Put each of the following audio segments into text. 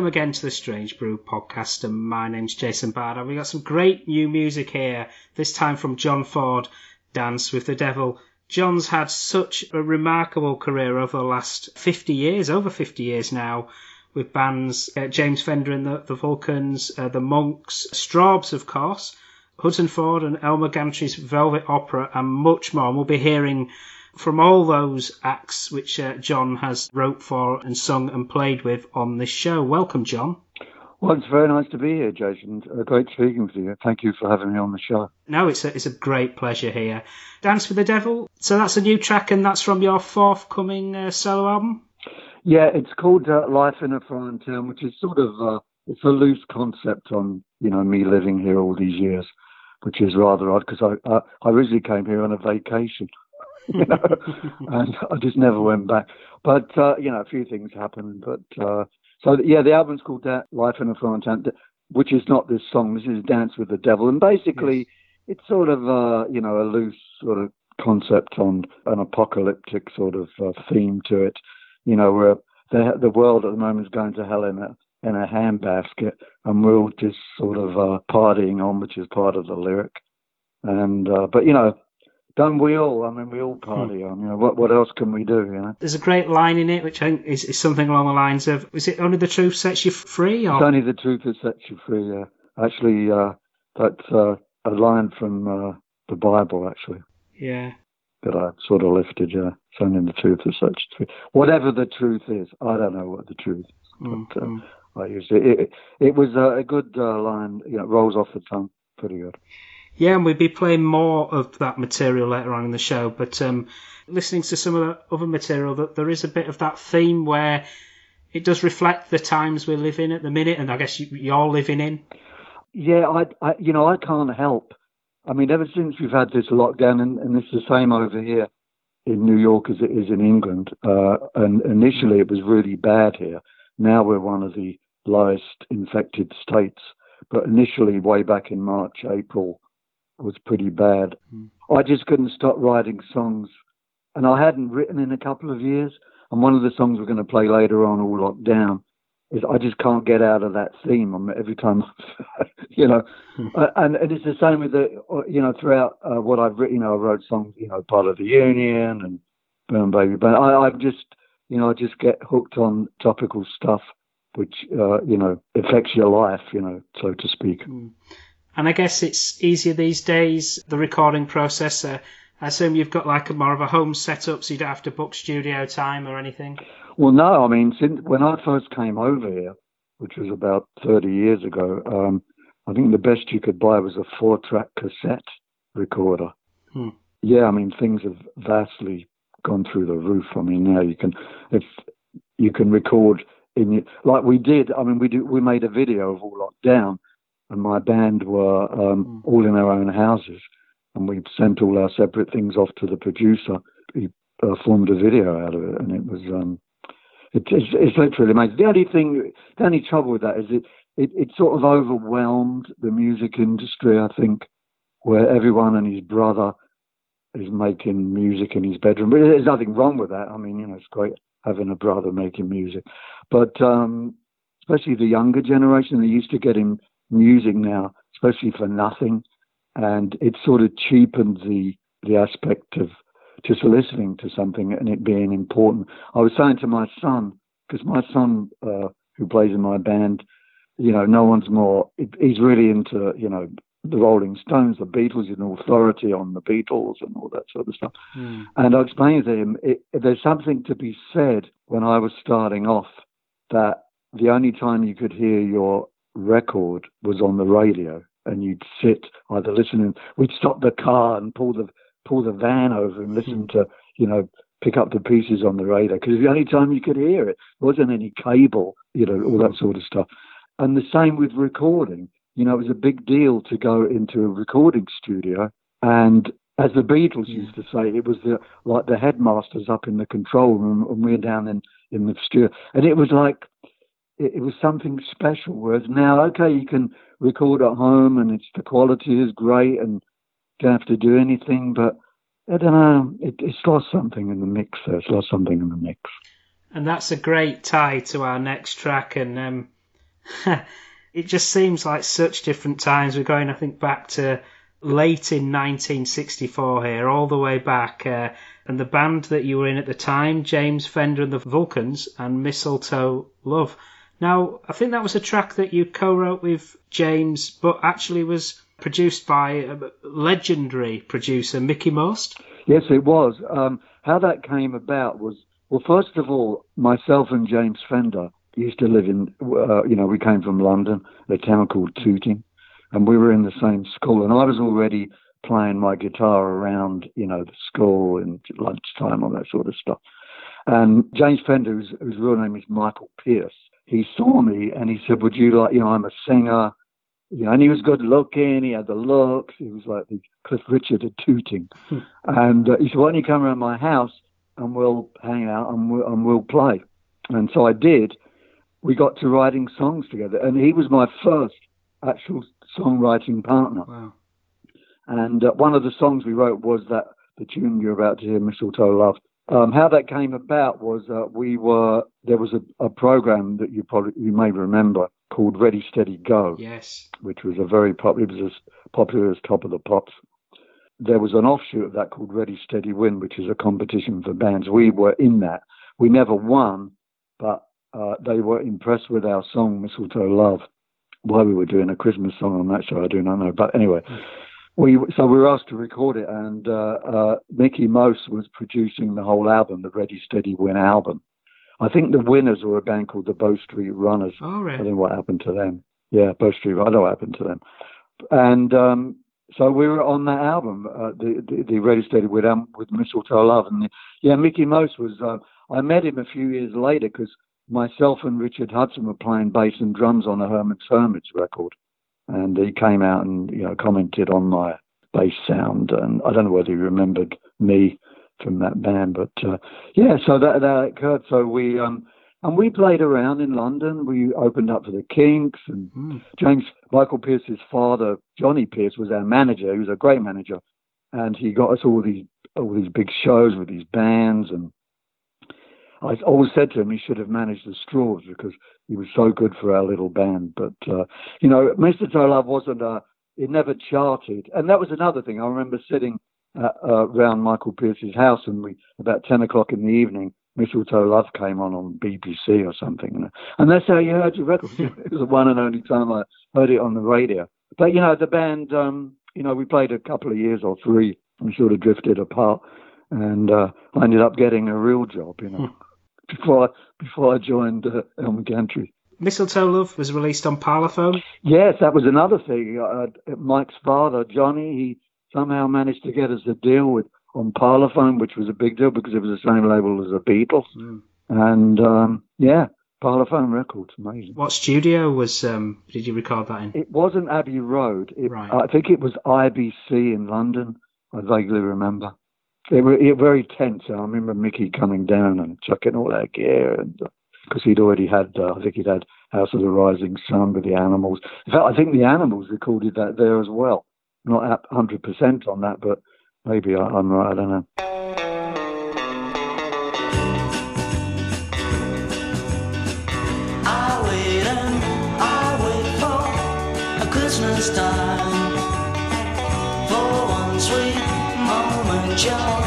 welcome again to the Strange Brew podcast. And my name's Jason Barnard. We got some great new music here. This time from John Ford, Dance with the Devil. John's had such a remarkable career over the last 50 years, over 50 years now, with bands uh, James Fender and the, the Vulcans, uh, the Monks, Strawbs, of course, Hudson Ford and Elmer Gantry's Velvet Opera, and much more. And we'll be hearing from all those acts which uh, John has wrote for and sung and played with on this show. Welcome, John. Well, it's very nice to be here, Jason. Uh, great speaking with you. Thank you for having me on the show. No, it's a, it's a great pleasure here. Dance with the Devil. So that's a new track, and that's from your forthcoming uh, solo album. Yeah, it's called uh, Life in a Foreign Town, which is sort of uh, it's a loose concept on you know me living here all these years, which is rather odd because I uh, I originally came here on a vacation, you know, and I just never went back. But uh, you know, a few things happened. But uh, so yeah, the album's called da- Life in a Foreign Town, which is not this song. This is Dance with the Devil, and basically it's sort of uh, you know a loose sort of concept on an apocalyptic sort of uh, theme to it. You know, where the the world at the moment is going to hell in a in a handbasket, and we're all just sort of uh, partying on, which is part of the lyric. And uh, but you know, don't we all? I mean, we all party on. You know, what what else can we do? You know, There's a great line in it, which I think is, is something along the lines of, "Is it only the truth sets you free?" it's only the truth that sets you free. Uh, actually, uh, that's uh, a line from uh, the Bible, actually. yeah, that I sort of lifted, yeah. It's only the truth of such truth. Whatever the truth is, I don't know what the truth is. Mm, But uh, mm. I used it. It, it was uh, a good uh, line, you know, rolls off the tongue pretty good. Yeah, and we'll be playing more of that material later on in the show. But um, listening to some of the other material, that there is a bit of that theme where it does reflect the times we live in at the minute, and I guess you, you're living in. Yeah, I, I, you know, I can't help. I mean, ever since we've had this lockdown, and, and it's the same over here in New York as it is in England. Uh, and initially, it was really bad here. Now we're one of the lowest infected states. But initially, way back in March, April, was pretty bad. I just couldn't stop writing songs, and I hadn't written in a couple of years. And one of the songs we're going to play later on, all locked down, is I just can't get out of that theme. I mean, every time, you know, uh, and, and it's the same with the, uh, you know, throughout uh, what I've written. You know, I wrote songs, you know, part of the Union and Burn Baby, but I, I just, you know, I just get hooked on topical stuff, which, uh, you know, affects your life, you know, so to speak. And I guess it's easier these days, the recording process. Uh, I assume you've got like a more of a home setup, so you don't have to book studio time or anything. Well, no, I mean, since when I first came over here, which was about 30 years ago, um, I think the best you could buy was a four-track cassette recorder. Hmm. Yeah, I mean, things have vastly gone through the roof. I mean, now you can, if you can record in your, like we did. I mean, we do. We made a video of all locked down, and my band were um, all in our own houses, and we sent all our separate things off to the producer. He uh, formed a video out of it, and it was um, it, it's, it's literally amazing. The only thing, the only trouble with that is it, it it sort of overwhelmed the music industry. I think where everyone and his brother is making music in his bedroom. But there's nothing wrong with that. I mean, you know, it's great having a brother making music, but um, especially the younger generation, they're used to getting music now, especially for nothing, and it sort of cheapens the the aspect of just listening to something and it being important. I was saying to my son because my son, uh, who plays in my band, you know, no one's more. He's really into you know the Rolling Stones, the Beatles, an authority on the Beatles and all that sort of stuff. Hmm. And I explained to him, it, there's something to be said when I was starting off that the only time you could hear your record was on the radio, and you'd sit either listening. We'd stop the car and pull the pull the van over and listen hmm. to you know pick up the pieces on the radio because the only time you could hear it there wasn't any cable, you know, all that sort of stuff. And the same with recording. You know, it was a big deal to go into a recording studio and as the Beatles hmm. used to say, it was the like the headmasters up in the control room and we're down in, in the studio. And it was like it, it was something special. Whereas now, okay, you can record at home and it's the quality is great and don't have to do anything, but I don't know, it, it's lost something in the mix there. It's lost something in the mix. And that's a great tie to our next track. And um, it just seems like such different times. We're going, I think, back to late in 1964 here, all the way back. Uh, and the band that you were in at the time, James Fender and the Vulcans, and Mistletoe Love. Now, I think that was a track that you co-wrote with James, but actually was produced by a legendary producer, Mickey Most. Yes, it was. Um, how that came about was, well, first of all, myself and James Fender used to live in, uh, you know, we came from London, a town called Tooting, and we were in the same school. And I was already playing my guitar around, you know, the school and lunchtime, all that sort of stuff. And James Fender, whose real name is Michael Pierce, he saw me and he said, "Would you like, you know, I'm a singer." You know, and he was good looking. He had the looks. He was like the Cliff Richard of Tooting. and uh, he said, "Why don't you come around my house and we'll hang out and we'll, and we'll play?" And so I did. We got to writing songs together, and he was my first actual songwriting partner. Wow. And uh, one of the songs we wrote was that the tune you're about to hear, Mistletoe Love. Um, how that came about was uh, we were there was a, a program that you probably you may remember called Ready Steady Go, Yes. which was a very popular it was as popular as Top of the Pops. There was an offshoot of that called Ready Steady Win, which is a competition for bands. We were in that. We never won, but uh, they were impressed with our song Mistletoe Love. Why we were doing a Christmas song on that show, I do not know. But anyway, we so we were asked to record it, and uh, uh, Mickey Most was producing the whole album, the Ready Steady Win album. I think the winners were a band called the Bow Street Runners. I right. don't know what happened to them. Yeah, Bow Street. I don't know what happened to them. And um, so we were on that album, uh, the, the the Ready Steady with um, with Mistletoe Love, and yeah, Mickey Most was. Uh, I met him a few years later because myself and Richard Hudson were playing bass and drums on a Herman's Hermits record, and he came out and you know commented on my bass sound, and I don't know whether he remembered me from that band, but uh, yeah, so that that occurred. So we um and we played around in London. We opened up for the Kinks and Mm. James Michael Pierce's father, Johnny Pierce, was our manager. He was a great manager, and he got us all these all these big shows with these bands. And I always said to him he should have managed the Strawbs because he was so good for our little band. But uh, you know, Mistletoe Love wasn't a it never charted, and that was another thing. I remember sitting uh, uh, around Michael Pierce's house, and we about ten o'clock in the evening. Mistletoe Love came on on BBC or something, and, and that's how you heard your record. it was the one and only time I heard it on the radio. But you know, the band, um, you know, we played a couple of years or three and sort of drifted apart, and uh, I ended up getting a real job, you know, before I, before I joined uh, Elmer Gantry. Mistletoe Love was released on Parlophone. Yes, that was another thing. Uh, Mike's father, Johnny, he somehow managed to get us a deal with on Parlophone, which was a big deal because it was the same label as the Beatles. Mm. And um, yeah, Parlophone Records, amazing. What studio was um, did you record that in? It wasn't Abbey Road. It, Right. I think it was IBC in London. I vaguely remember. They were very tense. I remember Mickey coming down and chucking all that gear, and because he'd already had, uh, I think he'd had House of the Rising Sun with the Animals. In fact, I think the Animals recorded that there as well. Not hundred percent on that, but maybe I, I'm right. I don't know. Christmas time. For one sweet moment, sure,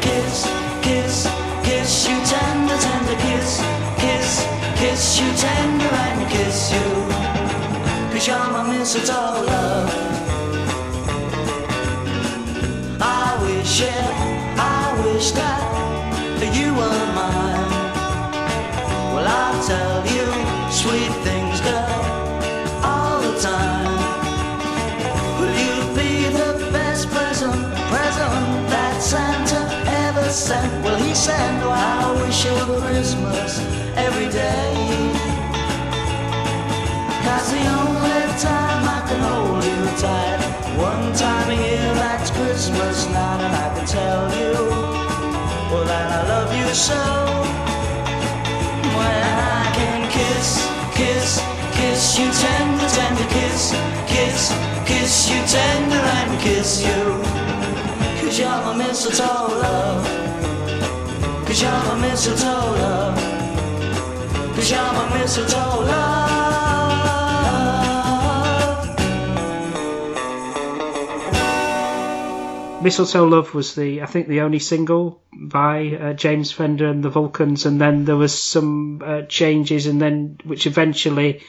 kiss, kiss, kiss you tender, tender kiss Kiss, kiss you tender and kiss you. Cause you're my mistletoe Well, oh, I wish you a Christmas every day. Cause the only time I can hold you tight One time a year that's Christmas night And I can tell you. Well that I love you so. When I can kiss, kiss, kiss you tender, tender kiss Kiss, kiss you tender and kiss you. Cause you're my mistletoe love Cause you're my mistletoe love Cause you're my mistletoe love Mistletoe Love was the I think the only single by uh, James Fender and the Vulcans, and then there was some uh, changes, and then which eventually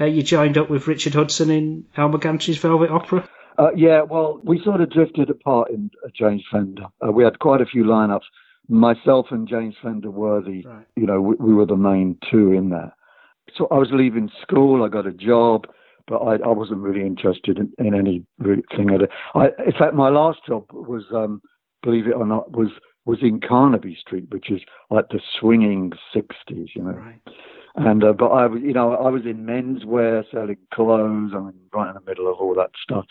uh, you joined up with Richard Hudson in Elmer Gantry's Velvet Opera. Uh, yeah, well, we sort of drifted apart in uh, James Fender. Uh, we had quite a few lineups. Myself and James Fender were the, Right. you know, we, we were the main two in there. So I was leaving school. I got a job, but I, I wasn't really interested in, in any thing. I, in fact, my last job was, um, believe it or not, was was in Carnaby Street, which is like the swinging '60s, you know. Right. And uh, but I was, you know, I was in menswear, selling clothes. I mean, right in the middle of all that stuff.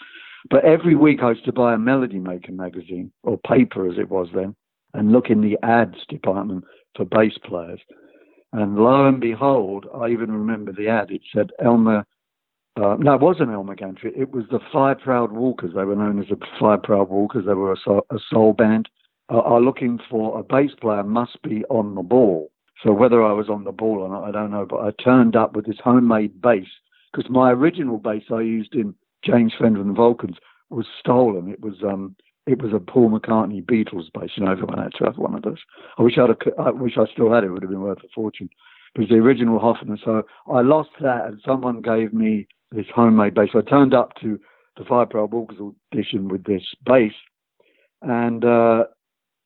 But every week I used to buy a Melody Maker magazine or paper as it was then, and look in the ads department for bass players. And lo and behold, I even remember the ad. It said Elmer. Uh, no, it wasn't Elmer Gantry. It was the Five Proud Walkers. They were known as the Five Proud Walkers. They were a soul, a soul band. Uh, are looking for a bass player must be on the ball. So whether I was on the ball or not, I don't know. But I turned up with this homemade bass because my original bass I used in James Fender and the Vulcans was stolen. It was um, it was a Paul McCartney Beatles bass. You know, everyone had to have one of those. I wish I'd have, I wish I still had it. It would have been worth a fortune. It was the original Hofner. So I lost that, and someone gave me this homemade bass. So I turned up to the Five Proud Walkers audition with this bass, and uh,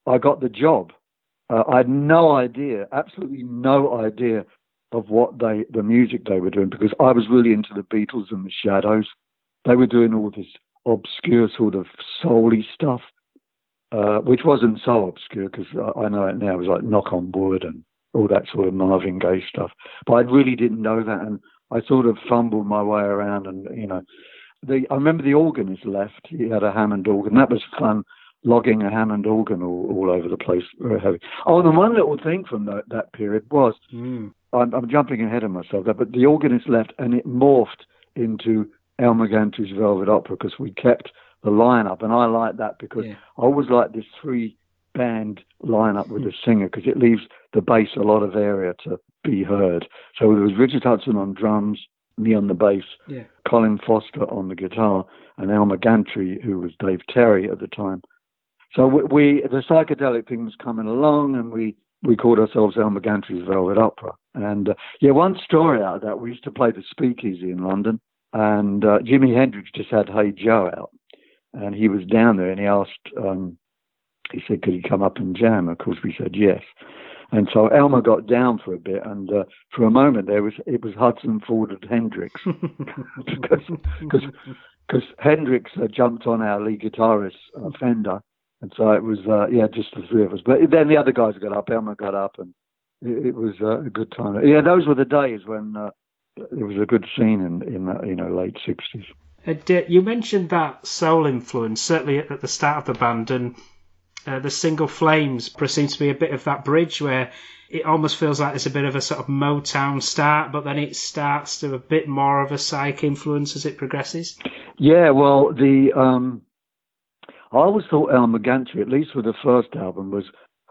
I got the job. Uh, I had no idea, absolutely no idea of what they, the music they were doing, because I was really into the Beatles and the Shadows. They were doing all this obscure sort of souly stuff, uh, which wasn't so obscure because I, I know it now. It was like Knock on Wood and all that sort of Marvin Gaye stuff. But I really didn't know that, and I sort of fumbled my way around, and you know, the I remember the organist left. He had a Hammond organ. That was fun logging a Hammond organ all, all over the place. Very heavy. Oh, and one little thing from that, that period was Mm. I'm, I'm jumping ahead of myself there, but the organist left and it morphed into Elmer Gantry's Velvet Opera because we kept the lineup, and I like that because Yeah. I always like this three band lineup with a singer because it leaves the bass a lot of area to be heard. So there was Richard Hudson on drums, me on the bass, Yeah. Colin Foster on the guitar, and Elmer Gantry, who was Dave Terry at the time. So we, we the psychedelic thing was coming along, and we we called ourselves Elmer Gantry's Velvet Opera. And uh, yeah, one story out of that, we used to play the Speakeasy in London, and uh, Jimi Hendrix just had Hey Joe out, and he was down there, and he asked, um, he said, could he come up and jam? Of course, we said yes. And so Elmer got down for a bit, and uh, for a moment there was it was Hudson Ford and Hendrix because Hendrix uh, jumped on our lead guitarist uh, Fender, and so it was uh, yeah just the three of us. But then the other guys got up, Elmer got up, and it, it was uh, a good time. Yeah, those were the days when uh, it was a good scene in in the you know late sixties. Uh, you mentioned that soul influence, certainly at, the start of the band, and uh, the single Flames seems to be a bit of that bridge where it almost feels like it's a bit of a sort of Motown start, but then it starts to a bit more of a psych influence as it progresses. Yeah, well, the um, I always thought Elmer Gantry, at least with the first album, was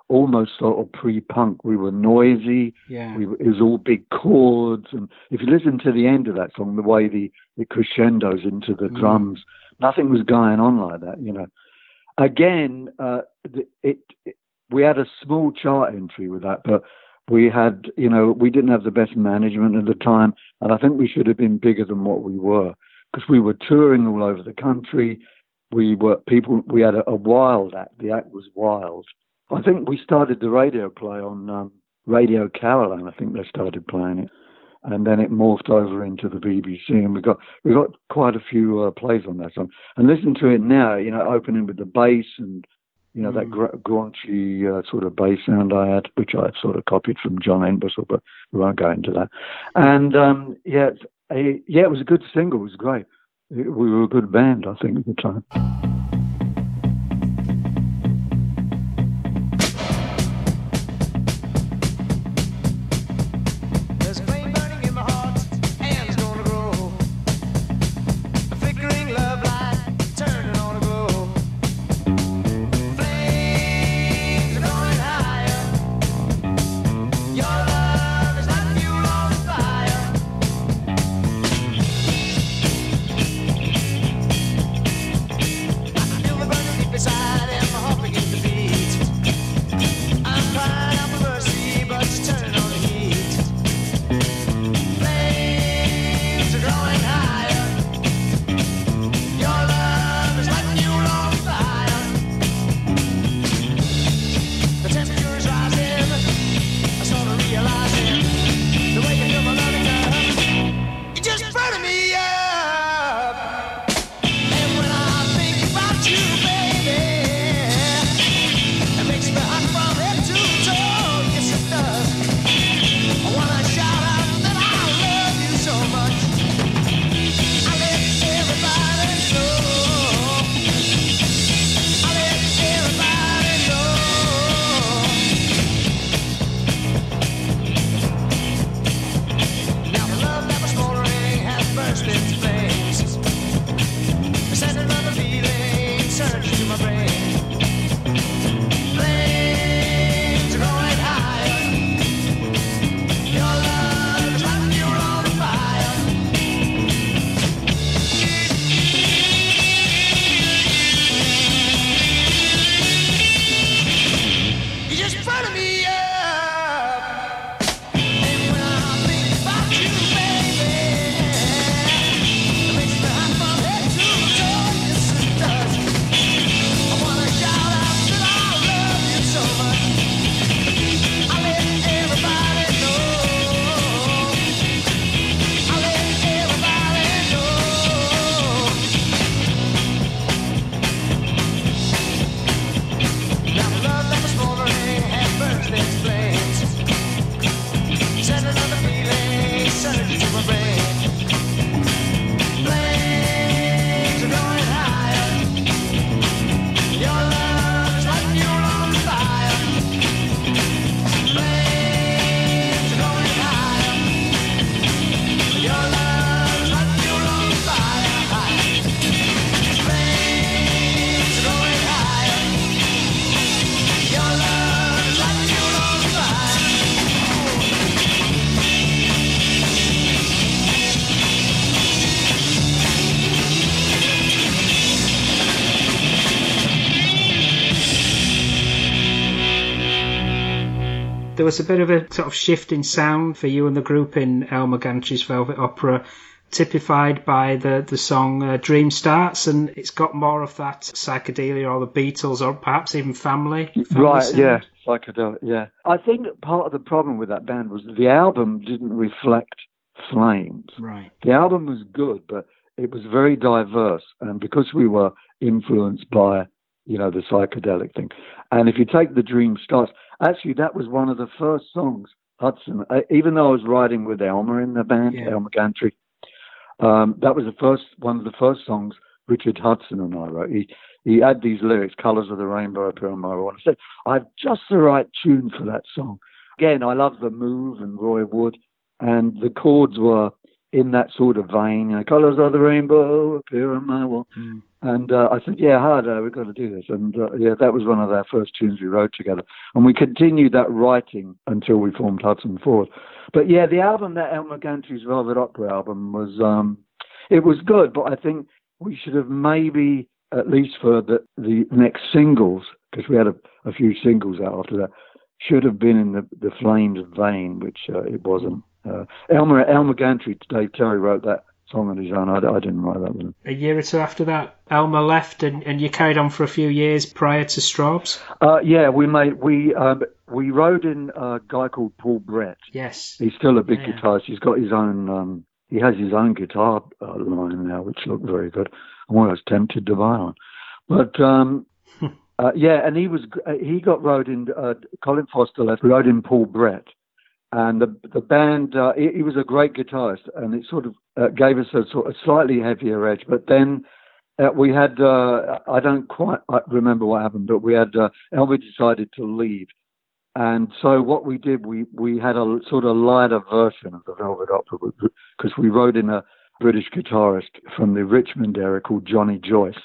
almost sort of pre-punk. We were noisy. Yeah. We were, it was all big chords, and if you listen to the end of that song, the way the it crescendos into the Mm. drums, nothing was going on like that. You know. Again, uh, it, it we had a small chart entry with that, but we had, you know, we didn't have the best management at the time, and I think we should have been bigger than what we were because we were touring all over the country. We were people. We had a, a wild act. The act was wild. I think we started the radio play on um, Radio Caroline. I think they started playing it, and then it morphed over into the BBC, and we got we got quite a few uh, plays on that song. And listen to it now, you know, opening with the bass and you know that gr- graunchy uh, sort of bass sound I had, which I sort of copied from John Entwistle, but we won't go into that. And um, yeah, a, yeah, it was a good single. It was great. It- we were a good band, I think, at the time. Was a bit of a sort of shift in sound for you and the group in Elmer Gantry's Velvet Opera, typified by the, the song uh, Dream Starts, and it's got more of that psychedelia or the Beatles or perhaps even family. family Right, sound. yeah, psychedelic, yeah. I think part of the problem with that band was the album didn't reflect Flames. Right. The album was good, but it was very diverse, and because we were influenced by, you know, the psychedelic thing. And if you take the Dream Starts, actually, that was one of the first songs Hudson. uh, Even though I was writing with Elmer in the band, Yeah. Elmer Gantry, um, that was the first one of the first songs Richard Hudson and I wrote. He he had these lyrics, "Colors of the Rainbow appear on my wall." And I said, "I've just the right tune for that song." Again, I love the move and Roy Wood, and the chords were in that sort of vein. You know, "Colors of the Rainbow appear on my wall." Mm. And uh, I said, "Yeah, hard, uh, we've got to do this." And uh, yeah, that was one of our first tunes we wrote together, and we continued that writing until we formed Hudson Ford. But yeah, the album that Elmer Gantry's Velvet Opera album was, um, it was good, but I think we should have maybe at least for the the next singles because we had a, a few singles out after that should have been in the the Flames vein, which uh, it wasn't. Uh, Elmer Elmer Gantry, Dave Terry wrote that song on his own. I, I didn't write that with him. A year or two after that, Elmer left, and, and you carried on for a few years prior to Strawbs. Uh, yeah, we made we um, we wrote in a guy called Paul Brett. Yes. He's still a big Yeah. guitarist. He's got his own. Um, he has his own guitar uh, line now, which looked very good. I'm almost tempted to buy one. But um, uh, yeah, and he was uh, he got rode in. Uh, Colin Foster left. rode in Paul Brett, and the the band. Uh, he, he was a great guitarist, and it sort of uh, gave us a sort of slightly heavier edge. But then. Uh, we had, uh, I don't quite uh, remember what happened, but we had, uh, Elmer decided to leave. And so what we did, we, we had a sort of lighter version of the Velvet Opera because we wrote in a British guitarist from the Richmond area called Johnny Joyce,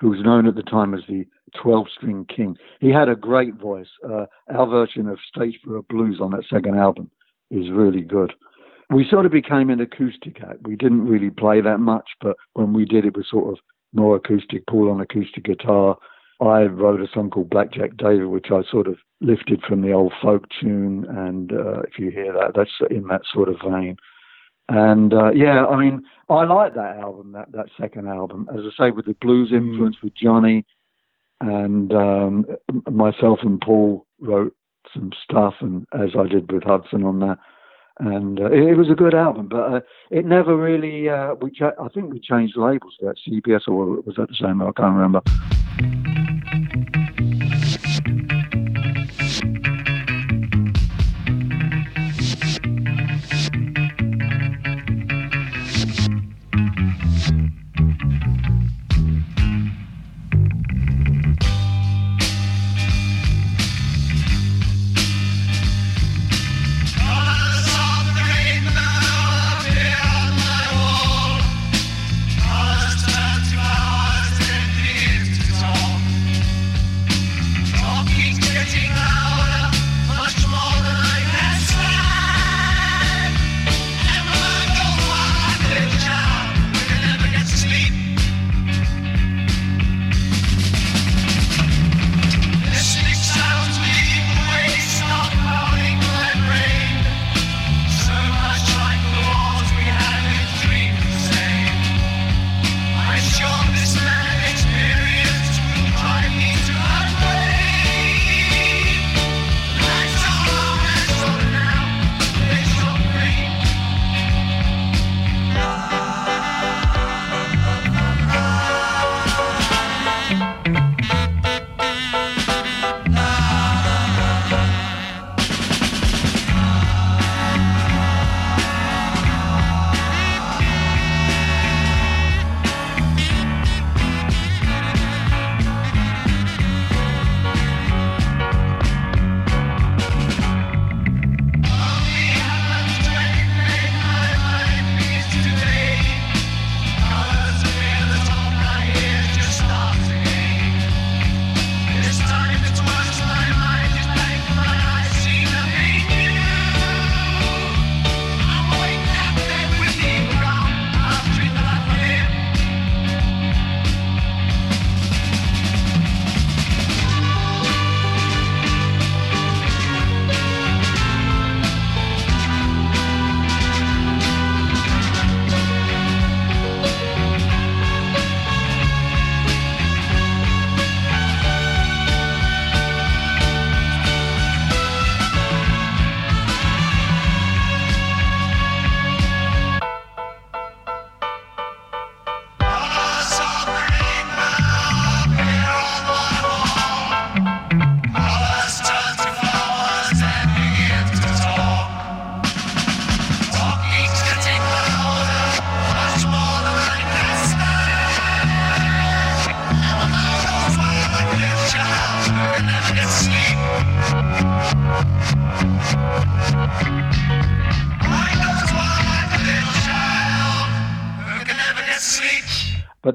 who was known at the time as the 12 string king. He had a great voice. Uh, our version of Statesboro Blues on that second album is really good. We sort of became an acoustic act. We didn't really play that much, but when we did, it was sort of more acoustic, Paul on acoustic guitar. I wrote a song called Blackjack David, which I sort of lifted from the old folk tune. And uh, if you hear that, that's in that sort of vein. And uh, yeah, I mean, I like that album, that, that second album. As I say, with the blues influence with Johnny, and um, myself and Paul wrote some stuff, and as I did with Hudson on that. And uh, it, it was a good album, but uh, it never really. Uh, we cha- I think we changed labels that CBS, or was that the same? I can't remember.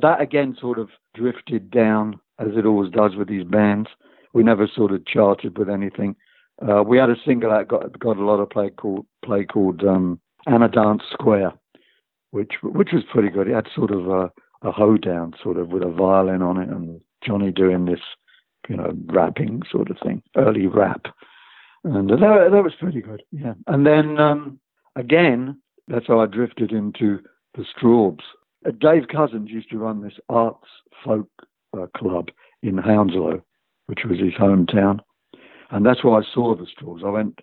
That again sort of drifted down as it always does with these bands. We never sort of charted with anything. Uh, we had a single that got got a lot of play called play called um, Anna Dance Square, which which was pretty good. It had sort of a, a hoedown, sort of with a violin on it, and Johnny doing this, you know, rapping sort of thing, early rap, and that that was pretty good. Yeah, and then um, again, that's how I drifted into the Strawbs. Uh, Dave Cousins used to run this arts folk uh, club in Hounslow, which was his hometown, and that's where I saw the Strawbs. I went.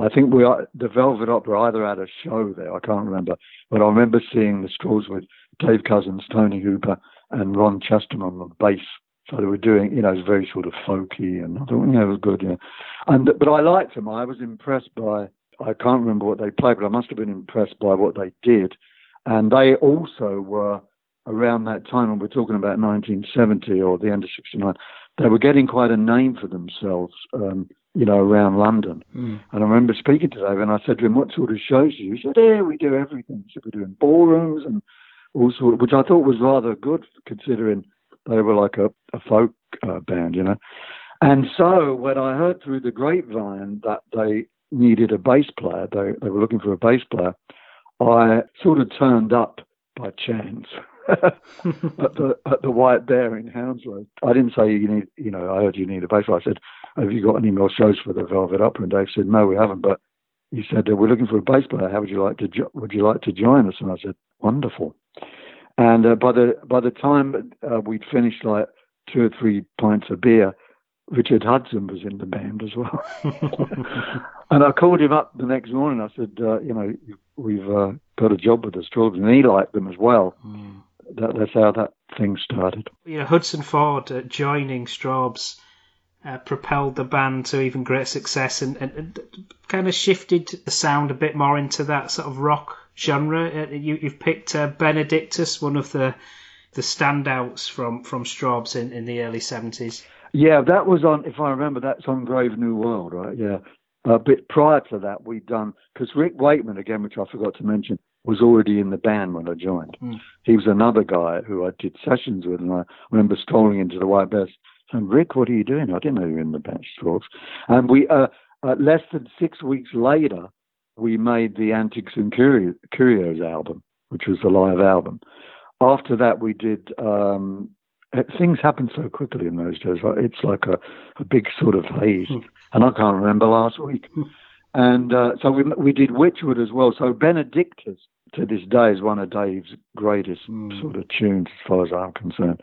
I think we are, the Velvet Opera either had a show there, I can't remember, but I remember seeing the Strawbs with Dave Cousins, Tony Hooper, and Ron Chesterman on the bass. So they were doing, you know, it was very sort of folky, and I thought, you know, it was good, yeah. And but I liked them. I was impressed by. I can't remember what they played, but I must have been impressed by what they did. And they also were around that time, and we're talking about 1970 or the end of 69. They were getting quite a name for themselves, um, you know, around London. Mm. And I remember speaking to Dave, and I said to him, "What sort of shows do you?" He said, "Yeah, we do everything. So we're doing ballrooms and all sort, which I thought was rather good considering they were like a, a folk uh, band, you know. And so when I heard through the grapevine that they needed a bass player, they they were looking for a bass player, I sort of turned up by chance. at the at the White Bear in Hounslow. I didn't say you need, you know, I heard you need a bass player. I said, "Have you got any more shows for the Velvet Opera?" And Dave said, "No, we haven't." But he said, "We're looking for a bass player. How would you like to jo- would you like to join us?" And I said, "Wonderful." And uh, by the by the time uh, we'd finished like two or three pints of beer, Richard Hudson was in the band as well. and I called him up the next morning. I said, uh, "You know, we've uh, got a job with the Strawbs," and he liked them as well. Mm. That, that's how that thing started. You know, Hudson Ford uh, joining Strawbs uh, propelled the band to even greater success and, and, and kind of shifted the sound a bit more into that sort of rock genre. Uh, you, you've picked uh, Benedictus, one of the the standouts from from Strawbs in, in the early seventies. Yeah, that was on. If I remember, that's on Grave New World, right? Yeah. A bit prior to that, we'd done because Rick Wakeman again, which I forgot to mention, was already in the band when I joined. Mm. He was another guy who I did sessions with, and I remember strolling into the White Bears and "Rick, what are you doing? I didn't know you were in the band, Strawbs." And we, uh, uh, less than six weeks later, we made the Antiques and Curio- Curios album, which was the live album. After that, we did. Um, things happen so quickly in those days. Right? It's like a, a big sort of haze, Hmm. and I can't remember last week. And uh, so we we did Witchwood as well. So Benedictus to this day is one of Dave's greatest Hmm. sort of tunes, as far as I'm concerned.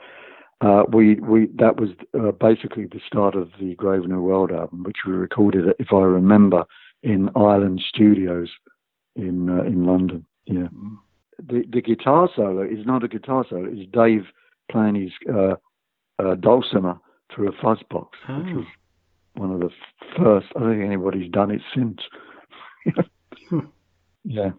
Uh, we we that was uh, basically the start of the Grave New World album, which we recorded, if I remember, in Island Studios in uh, in London. Yeah, the the guitar solo is not a guitar solo; it's Dave playing his uh, uh, dulcimer through a fuzz box, which Oh. was one of the first. I don't think anybody's done it since. yeah.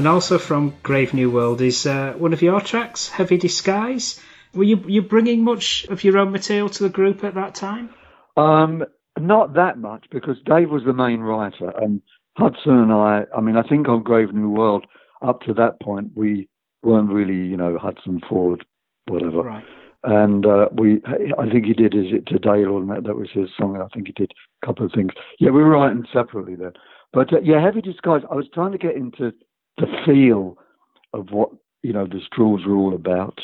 And also from Grave New World is uh, one of your tracks, Heavy Disguise. Were you you bringing much of your own material to the group at that time? Um, not that much because Dave was the main writer, and Hudson and I. I mean, I think on Grave New World, up to that point, we weren't really, you know, Hudson Ford, whatever. Right. And uh, we, I think he did "Is It Today, Lord" and that, that was his song. And I think he did a couple of things. Yeah, we were writing separately then. But uh, yeah, Heavy Disguise. I was trying to get into the feel of what you know the Strawbs are all about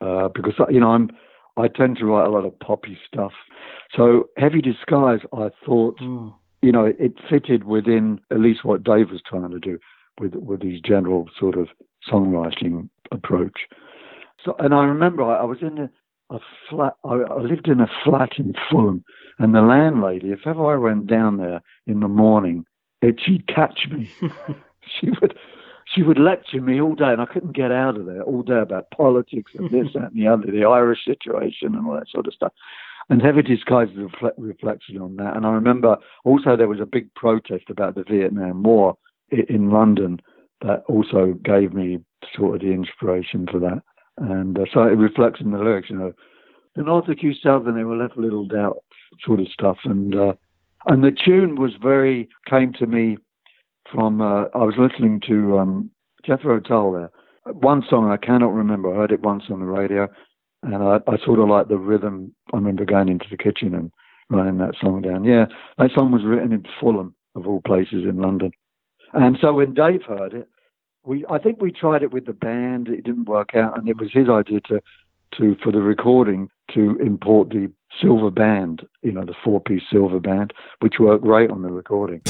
uh, because you know I'm I tend to write a lot of poppy stuff. So Heavy Disguise, I thought Mm. you know it fitted within at least what Dave was trying to do with with his general sort of songwriting approach. So and I remember I, I was in a, a flat. I, I lived in a flat in Fulham, and the landlady, if ever I went down there in the morning, it, she'd catch me. she would she would lecture me all day, and I couldn't get out of there all day about politics and this, that, and the other, the Irish situation, and all that sort of stuff. And Heavy Disguise is a refle- reflection on that. And I remember also there was a big protest about the Vietnam War in London that also gave me sort of the inspiration for that. And uh, so it reflects in the lyrics, you know. The North accused South, and they were left little doubt, sort of stuff. And uh, and the tune was very came to me from uh, I was listening to um, Jethro Tull there. One song I cannot remember. I heard it once on the radio, and I, I sort of like the rhythm. I remember going into the kitchen and writing that song down. Yeah, that song was written in Fulham, of all places in London. And so when Dave heard it, we I think we tried it with the band. It didn't work out, and it was his idea to to for the recording to import the silver band, you know, the four piece silver band, which worked great on the recording.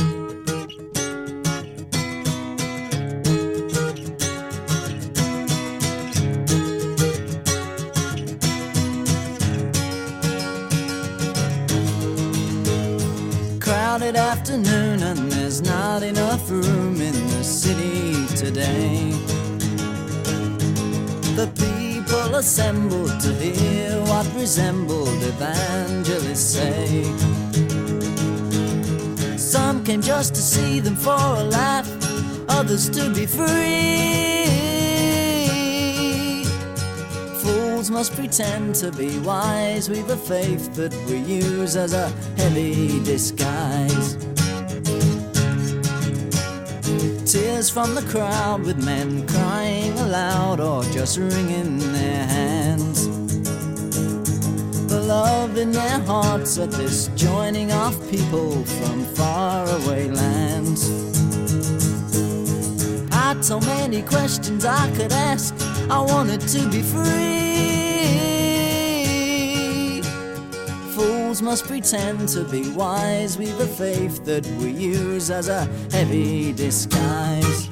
There's not enough room in the city today. The people assembled to hear what resembled evangelists say. Some came just to see them for a laugh, others to be free. Fools must pretend to be wise. We've a faith that we use as a heavy disguise. Tears from the crowd with men crying aloud or just wringing their hands. The love in their hearts at this joining of people from faraway lands. I had so many questions I could ask. I wanted to be free. Fools must pretend to be wise. We've a faith that we use as a heavy disguise.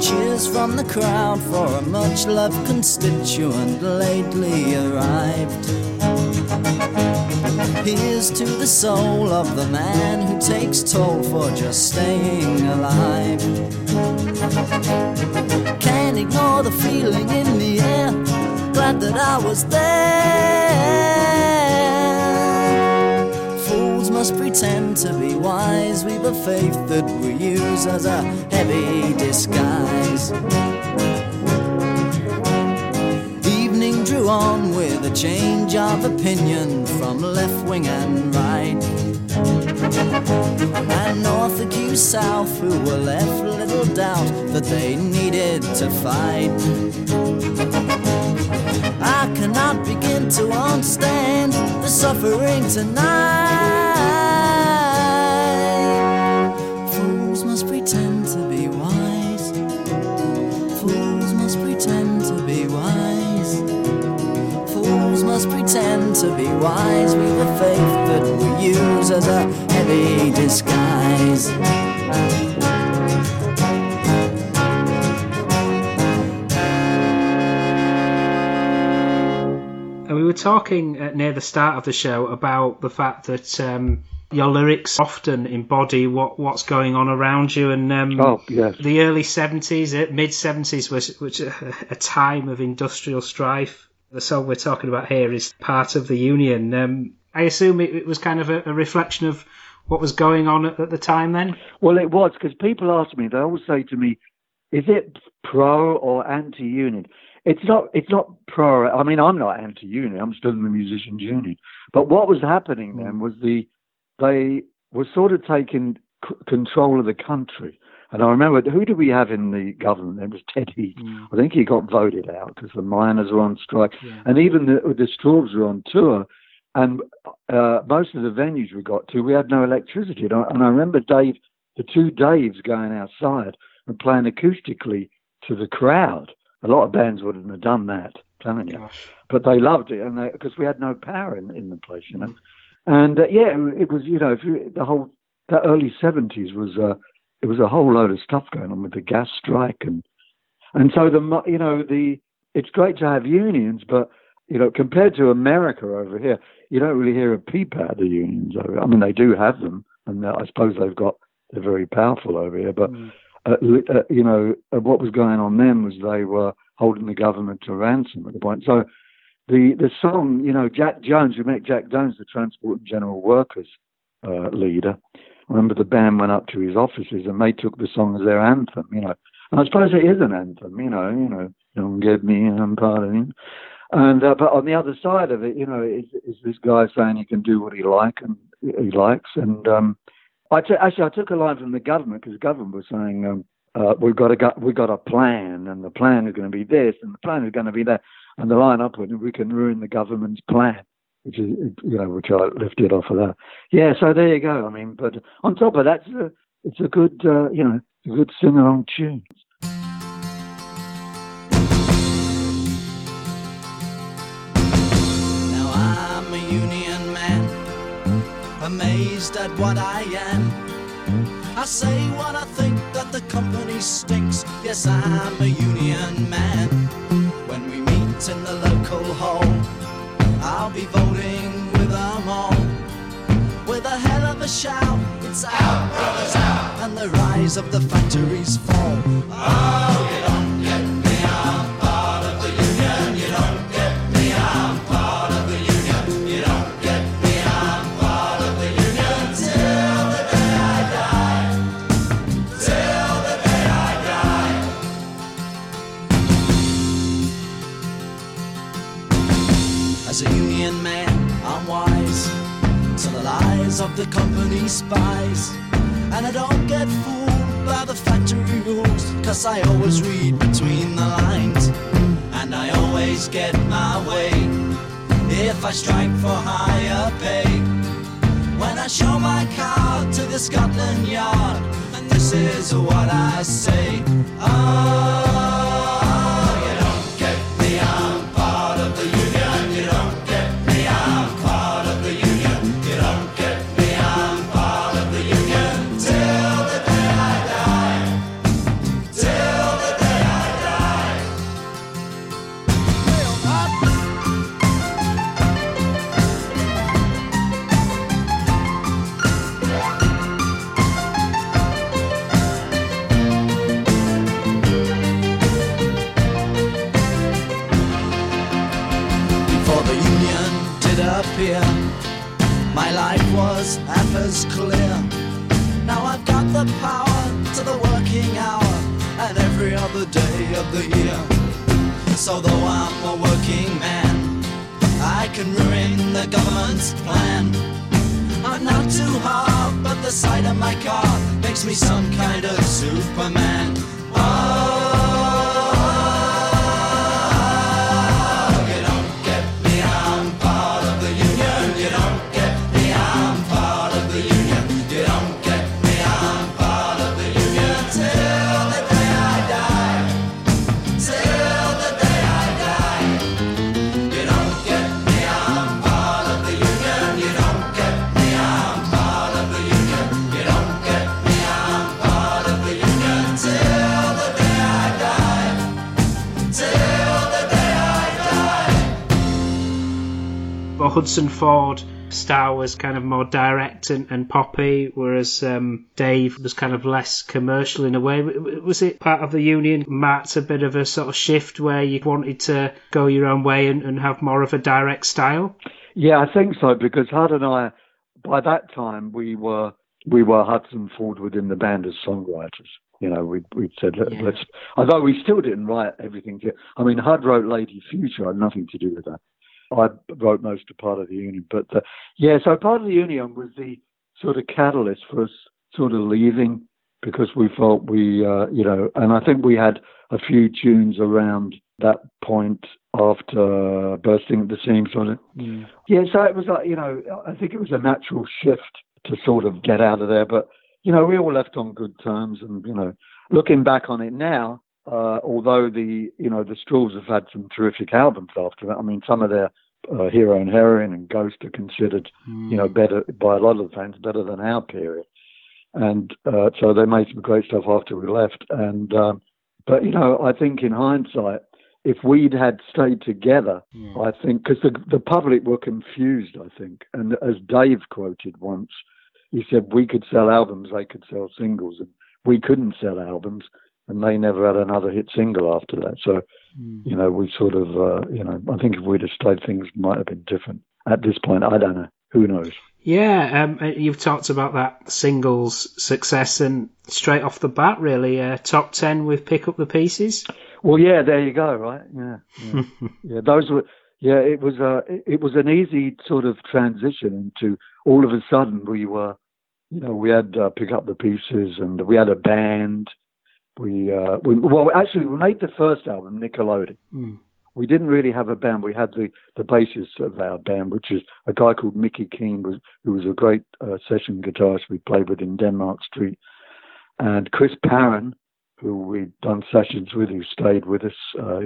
Cheers from the crowd for a much loved constituent lately arrived. Here's to the soul of the man who takes toll for just staying alive. Can't ignore the feeling in the air, glad that I was there. Fools must pretend to be wise. We've a faith that we use as a heavy disguise. On with a change of opinion from left wing and right. And North accused South, who were left little doubt that they needed to fight. I cannot begin to understand the suffering tonight. To be wise. We've a faith that we use as a heavy disguise. And we were talking uh, near the start of the show about the fact that um, your lyrics often embody what what's going on around you. And um, Oh, yes. the early seventies, mid seventies, was which a, a time of industrial strife. The song we're talking about here is part of the Union. Um, I assume it, it was kind of a, a reflection of what was going on at, the time. Then, Well, it was because people ask me. They always say to me, "Is it pro or anti-union?" It's not. It's not pro. I mean, I'm not anti-union. I'm still in the musicians' union. But what was happening then was the they were sort of taking c- control of the country. And I remember who did we have in the government? It was Teddy. Heath. I think he got voted out because the miners were on strike, Yeah. and even the the Strawbs were on tour. And uh, most of the venues we got to, we had no electricity. And I, and I remember Dave, the two Daves going outside and playing acoustically to the crowd. A lot of bands wouldn't have done that, telling you. Gosh. But they loved it, and because we had no power in, in the place, you know. And uh, yeah, it was, you know, if you, the whole the early seventies was uh, it was a whole load of stuff going on with the gas strike and and so the you know the it's great to have unions, but you know compared to America over here, you don't really hear a peep out of the unions. Over. I mean, they do have them, and I suppose they've got they're very powerful over here. But uh, uh, you know uh, what was going on then was they were holding the government to ransom at the point. So the the song, you know, Jack Jones, we met Jack Jones, the Transport and General Workers uh, leader. I remember the band went up to his offices and they took the song as their anthem, you know. And I suppose it is an anthem, you know, you know, don't get me, I'm. And uh, but on the other side of it, you know, is, is this guy saying he can do what he like and he likes. And um, I t- actually I took a line from the government because the government was saying um, uh, we've got a we've got a plan and the plan is going to be this and the plan is going to be that. And the line up with we can ruin the government's plan, which is you know which I lifted off of that. Yeah, so there you go. I mean, but on top of that, it's a, it's a good uh, you know a good sing along tune. Now I'm a union man, amazed at what I am. I say what I think that the company stinks. Yes, I'm a union man. When we meet in the local hall, I'll be voting with them all. With a hell of a shout, it's out, brothers, out, and the rise of the factories fall. Oh, you of the company spies. And I don't get fooled by the factory rules, cause I always read between the lines. And I always get my way if I strike for higher pay. When I show my card to the Scotland Yard, and this is what I say. Oh, the year. So though I'm a working man, I can ruin the government's plan. I'm not too hard, but the sight of my car makes me some kind of Superman. Hudson Ford style was kind of more direct and, and poppy, whereas um, Dave was kind of less commercial in a way. Was it part of the union, Matt, a bit of a sort of shift where you wanted to go your own way and, and have more of a direct style? Yeah, I think so because Hud and I, by that time, we were we were Hudson Ford within the band as songwriters. You know, we we said Yeah. let's. Although we still didn't write everything. I mean, Hud wrote Lady Future. I had nothing to do with that. I wrote most of part of the union, but uh, yeah. So part of the union was the sort of catalyst for us sort of leaving because we felt we, uh, you know, and I think we had a few tunes around that point after bursting at the seams on it. Yeah, so it was like, you know, I think it was a natural shift to sort of get out of there. But, you know, we all left on good terms. And, you know, looking back on it now, uh, although the, you know, the Strawbs have had some terrific albums after that. I mean, some of their uh, Hero and Heroine and Ghost are considered, you know, better by a lot of the fans, better than our period. And uh, so they made some great stuff after we left. And, um, but, you know, I think in hindsight, if we'd had stayed together, I think, because the, the public were confused, I think. And as Dave quoted once, he said, we could sell albums, they could sell singles, and we couldn't sell albums, and they never had another hit single after that. So, you know, we sort of, uh, you know, I think if we'd have stayed, things might have been different. At this point, I don't know. Who knows? Yeah, um, uh, you've talked about that singles success, and straight off the bat, really, uh, top 10 with Pick Up the Pieces. Well, yeah, there you go, right? Yeah, yeah, yeah. Those were, yeah. It was a, it was an easy sort of transition into all of a sudden we were, you know, we had uh, pick up the pieces and we had a band. We, uh, we, well, actually, we made the first album, Nickelodeon. Mm. We didn't really have a band. We had the the basis of our band, which is a guy called Mickey Keen, was, who was a great uh, session guitarist we played with in Denmark Street, and Chris Parren, who we'd done sessions with, who stayed with us. Uh,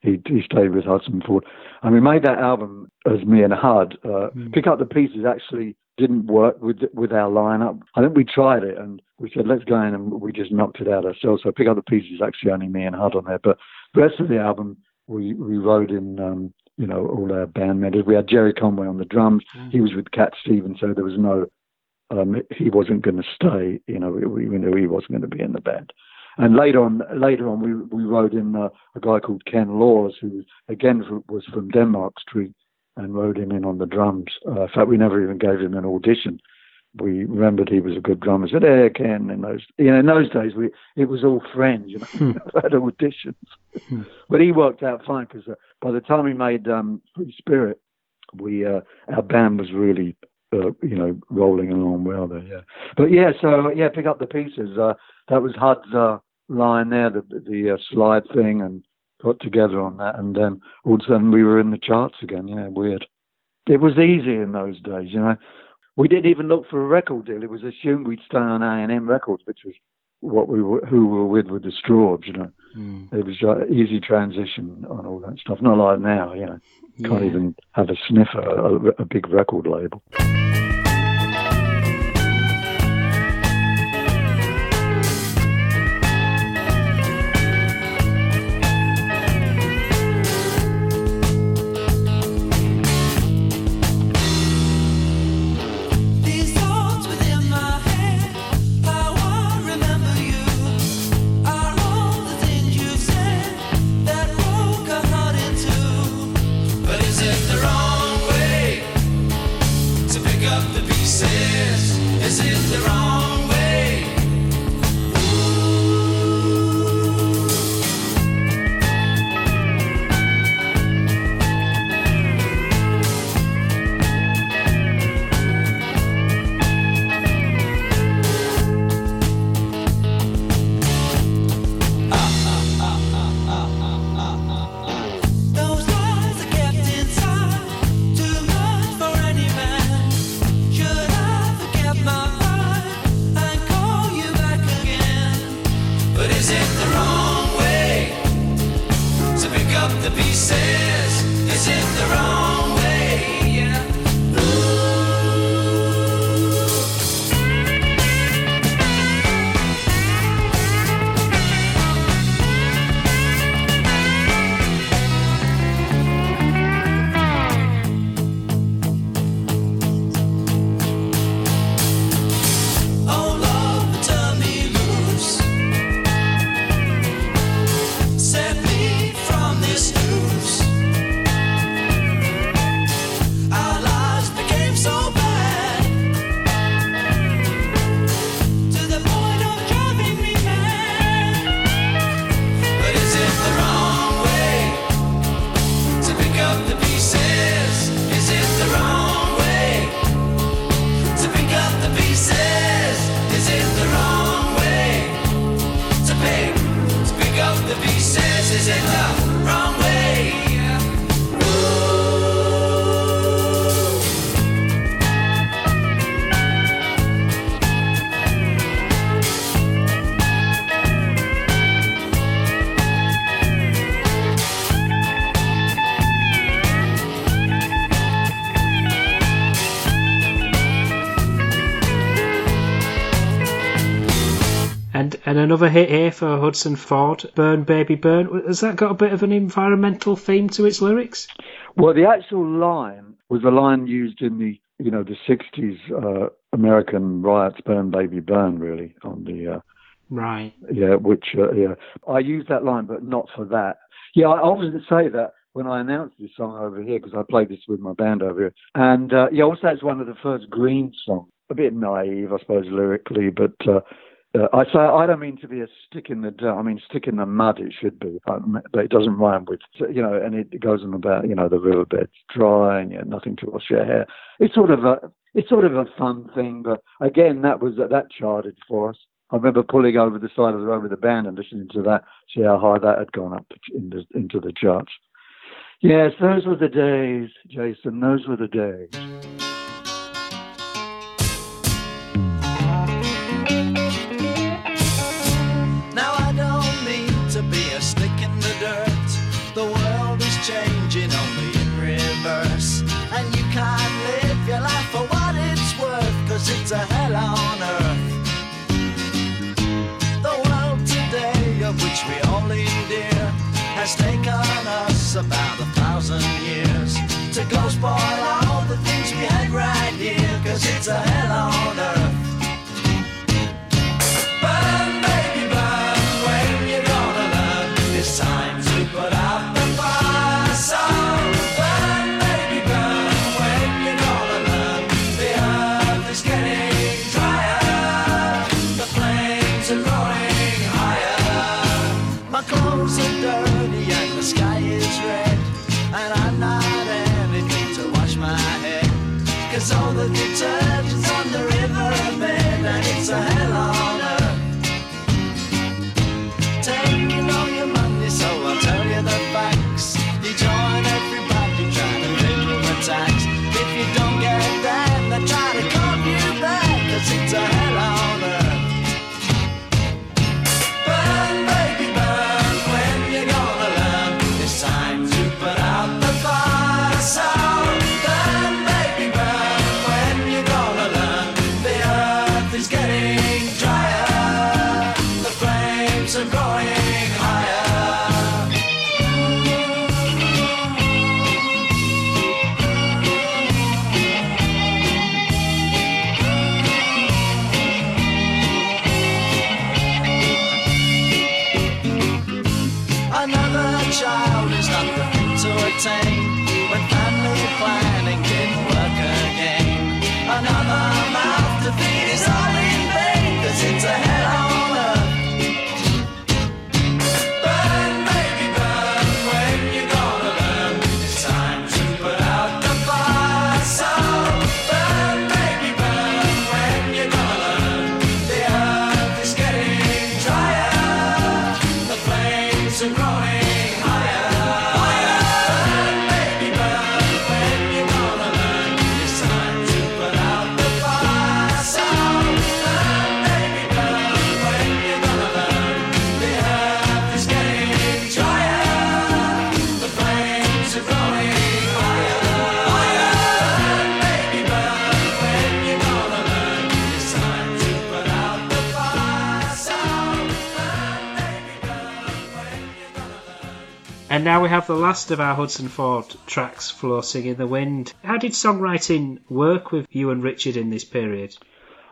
he, he stayed with Hudson Ford. And we made that album as me and Hud. Uh, Pick Up the Pieces actually didn't work with with our lineup. I think we tried it and we said, let's go in and we just knocked it out ourselves. So Pick Up the Pieces actually only me and Hud on there. But the rest of the album, we, we wrote in, um, you know, all our band members. We had Gerry Conway on the drums. He was with Cat Stevens, so there was no, um, he wasn't going to stay, you know, we, we knew he wasn't going to be in the band. And later on, later on, we we wrote in uh, a guy called Ken Laws, who again was from Denmark Street, and rode him in on the drums. Uh, in fact, we never even gave him an audition. We remembered he was a good drummer. Said, "Hey, Ken." In those, you know, in those days, we it was all friends. You know, never had auditions. but he worked out fine because uh, by the time we made um, Free Spirit, we uh, our band was really uh, you know rolling along well there. Yeah, but yeah, so yeah, pick up the pieces. Uh, that was Hud's uh, line there, the the uh, slide thing, and got together on that, and then all of a sudden we were in the charts again. Yeah, weird. It was easy in those days, you know. We didn't even look for a record deal. It was assumed we'd stay on A and M Records, which was what we were, who we were with with the Strawbs, you know. Mm. It was easy transition on all that stuff. Not like now, you know. Can't Yeah. even have a sniffer, a, a big record label. And another hit here for Hudson Ford, Burn Baby Burn. Has that got a bit of an environmental theme to its lyrics? Well, the actual line was a line used in the you know the '60s uh, American riots, "Burn Baby Burn," really on the uh, Right. yeah, which uh, yeah, I used that line, but not for that. Yeah, I often say that when I announced this song over here because I played this with my band over here, and uh, yeah, also it's one of the first Green songs. A bit naive, I suppose, lyrically, but uh, I say I don't mean to be a stick in the. I mean stick in the mud. It should be, but it doesn't rhyme with you know. And it goes on about you know the riverbed's dry and you have nothing to wash your hair. It's sort of a it's sort of a fun thing, but again, that was that charted for us. I remember pulling over the side of the road with the band and listening to that, see how high that had gone up into, into the charts. Yes, those were the days, Jason. Those were the days. Has taken us about a thousand years to go spoil all the things we had right here, cause it's a hell on earth. Now we have the last of our Hudson Ford tracks, Floating in the Wind. How did songwriting work with you and Richard in this period?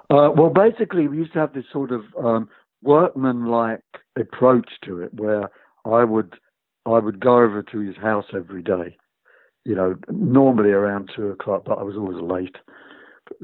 Uh, well, basically, we used to have this sort of um, workman-like approach to it, where I would I would go over to his house every day. You know, normally around two o'clock, but I was always late,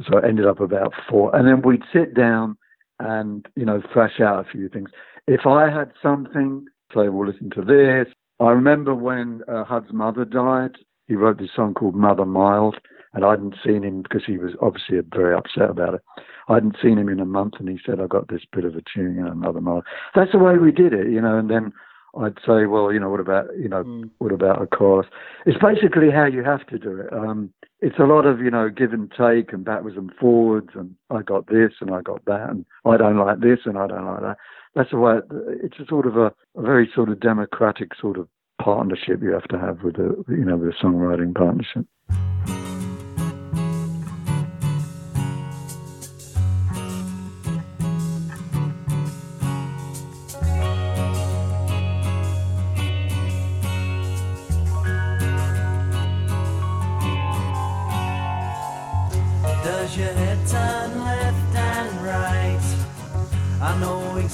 so I ended up about four. And then we'd sit down and you know thrash out a few things. If I had something, say, well, listen to this. I remember when uh, Hud's mother died. He wrote this song called Mother Mild, and I hadn't seen him because he was obviously very upset about it. I hadn't seen him in a month, and he said, "I've got this bit of a tune, you know, Mother Mild." That's the way we did it, you know. And then I'd say, well, you know, what about, you know, Mm. what about a chorus? It's basically how you have to do it. Um, it's a lot of, you know, give and take and backwards and forwards, and I got this and I got that, and I don't like this and I don't like that. That's why it's a sort of a, a very sort of democratic sort of partnership you have to have with a, you know, with a songwriting partnership.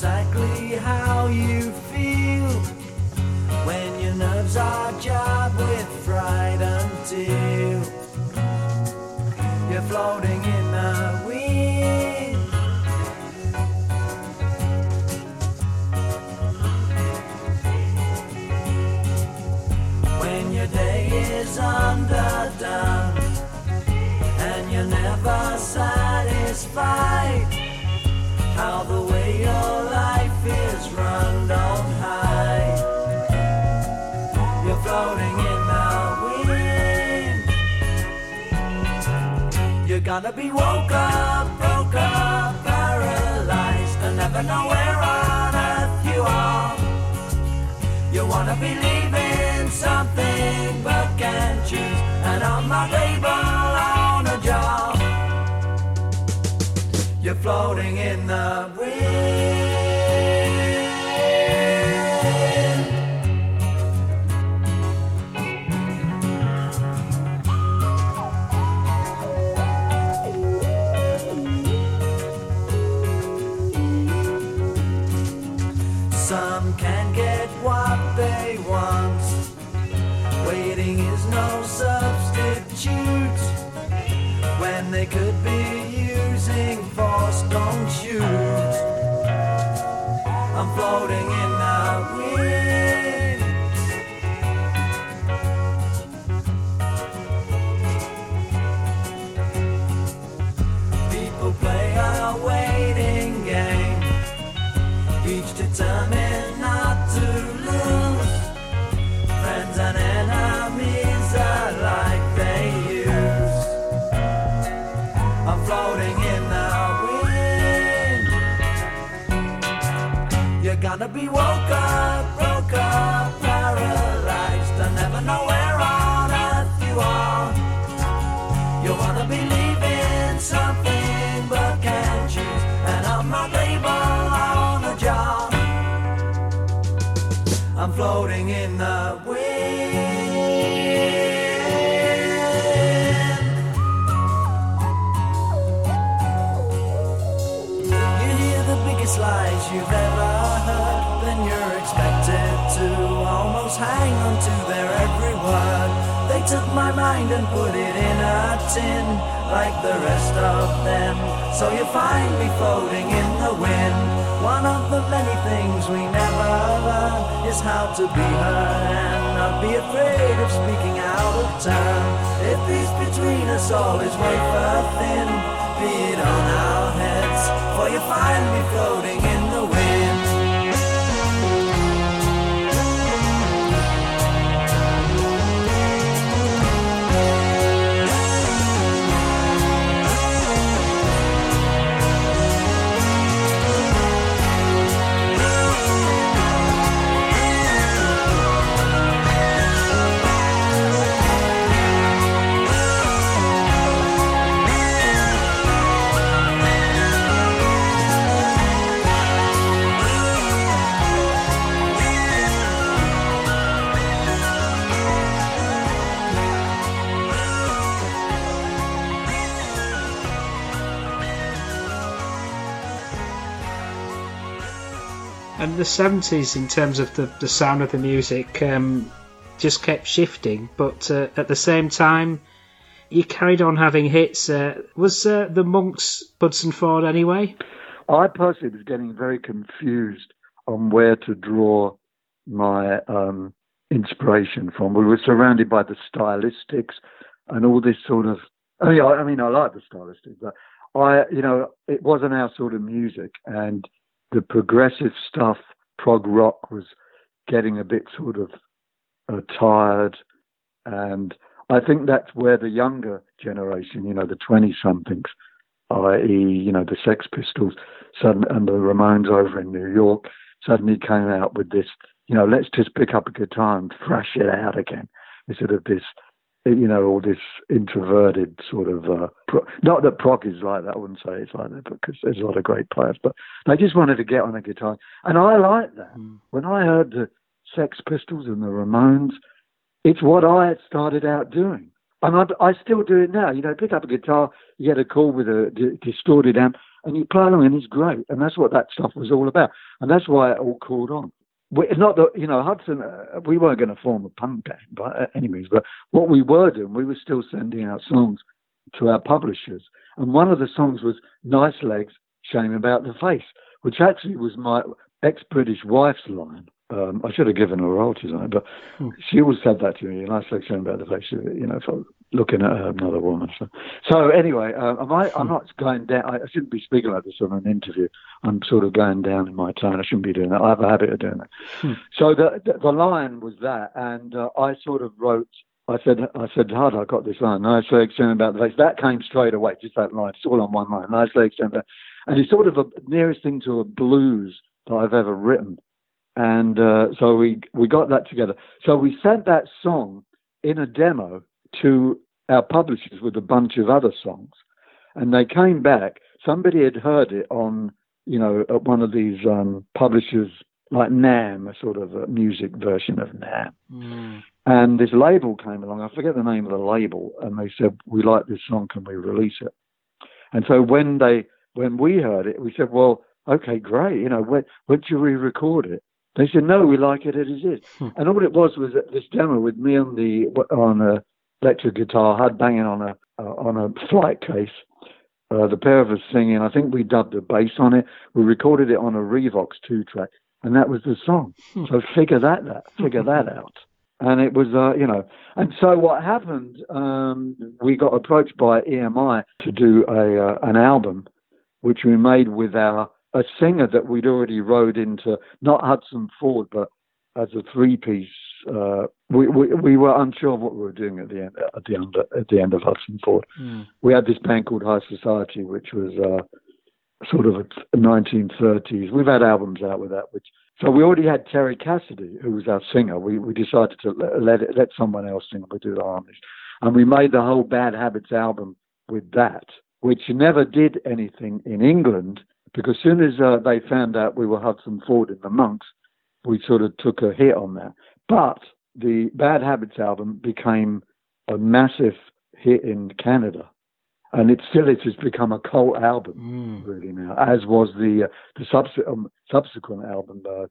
Exactly how you feel when your nerves are jarred with fright until you're floating in the wind. When your day is underdone and you're never satisfied. How the way your gonna be woke up, broke up, paralyzed, and never know where on earth you are. You wanna believe in something but can't choose And I'm not able on a job You're floating in the wind they could be using force. Don't shoot. I'm floating the seventies, in terms of the, the sound of the music, um, just kept shifting. But uh, at the same time, you carried on having hits. Uh, was uh, the Monks Hudson Ford anyway? I personally was getting very confused on where to draw my um, inspiration from. We were surrounded by the stylistics and all this sort of. I mean, I, I mean, I like the stylistics, but I, you know, it wasn't our sort of music, and the progressive stuff, prog rock, was getting a bit sort of uh, tired, and I think that's where the younger generation, you know, the twenty somethings, i.e., you know, the Sex Pistols, sudden, and the Ramones over in New York, suddenly came out with this, you know, let's just pick up a guitar and thrash it out again, instead of this you know, all this introverted sort of, uh, pro- not that prog is like that, I wouldn't say it's like that, because there's a lot of great players, but they just wanted to get on a guitar. And I like that. Mm. When I heard the Sex Pistols and the Ramones, it's what I had started out doing. And I, I still do it now. You know, pick up a guitar, you get a call with a d- distorted amp, and you play along, and it's great. And that's what that stuff was all about. And that's why it all called on we, it's not that you know Hudson. Uh, we weren't going to form a punk band by any means, but what we were doing, we were still sending out songs to our publishers, and one of the songs was "Nice Legs, Shame About the Face," which actually was my ex-British wife's line. Um, I should have given her royalties on it, but Hmm. she always said that to me. Nice legs, shame about the face. You know, for looking at another woman. So, so anyway, uh, am I, I'm not going down. I shouldn't be speaking like this on an interview. I'm sort of going down in my tone. I shouldn't be doing that. I have a habit of doing that. Hmm. So the, the the line was that, and uh, I sort of wrote. I said, I said, hard. I got this line. Nice legs, shame about the face. That came straight away. Just that line. It's all on one line. Nice legs, shame about. And it's sort of a nearest thing to a blues that I've ever written. And uh, so we we got that together. So we sent that song in a demo to our publishers with a bunch of other songs, and they came back. Somebody had heard it on, you know, at one of these um, publishers like Nam, a sort of a music version of Nam. Mm. And this label came along. I forget the name of the label, and they said, "We like this song. Can we release it?" And so when they when we heard it, we said, "Well, okay, great. You know, when when should we record it?" They said, "No, we like it as it is." Hmm. And all it was was this demo with me on the on a electric guitar, had banging on a uh, on a flight case. Uh, the pair of us singing. I think we dubbed a bass on it. We recorded it on a Revox two track, and that was the song. Hmm. So figure that that figure that out. And it was, uh, you know, and so what happened? Um, we got approached by EMI to do a uh, an album, which we made with our a singer that we'd already rode into not Hudson Ford, but as a three piece. Uh, we, we we were unsure of what we were doing at the end at the end at the end of Hudson Ford. Mm. We had this band called High Society, which was uh, sort of a 1930s. We've had albums out with that, which so we already had Terry Cassidy, who was our singer. We we decided to let let, it, let someone else sing. We do the harmonies, and we made the whole Bad Habits album with that, which never did anything in England because as soon as uh, they found out we were Hudson Ford and the Monks, we sort of took a hit on that. But the Bad Habits album became a massive hit in Canada, and it still it has become a cult album Mm. really now, as was the uh, the um, subsequent album, uh,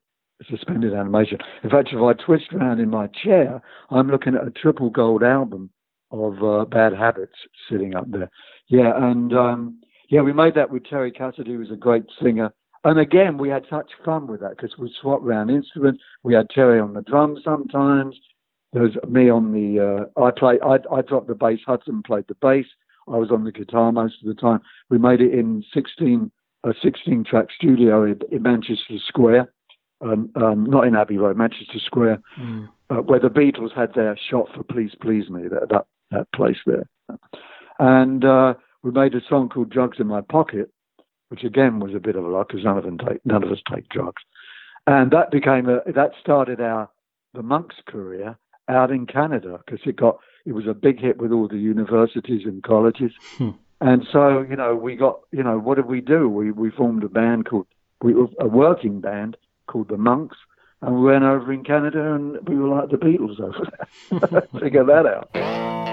Suspended Animation. In fact, if I twist around in my chair, I'm looking at a triple gold album of uh, Bad Habits sitting up there. Yeah, and um, yeah, we made that with Terry Cassidy, who was a great singer. And again, we had such fun with that because we swapped around instruments. We had Terry on the drums sometimes. There was me on the. Uh, I play. I, I dropped the bass. Hudson played the bass. I was on the guitar most of the time. We made it in 16 a 16 track studio in, in Manchester Square, um, um, not in Abbey Road, Manchester Square, Mm. uh, where the Beatles had their shot for "Please Please Me," that that, that place there. And uh, we made a song called "Drugs in My Pocket," which again was a bit of a lot because none of them take none of us take drugs, and that became a that started our the Monks' career out in Canada because it got it was a big hit with all the universities and colleges. Hmm. And so, you know, we got, you know, what did we do? We we formed a band called, we a working band called the Monks, and we went over in Canada and we were like the Beatles over there. Figure that out.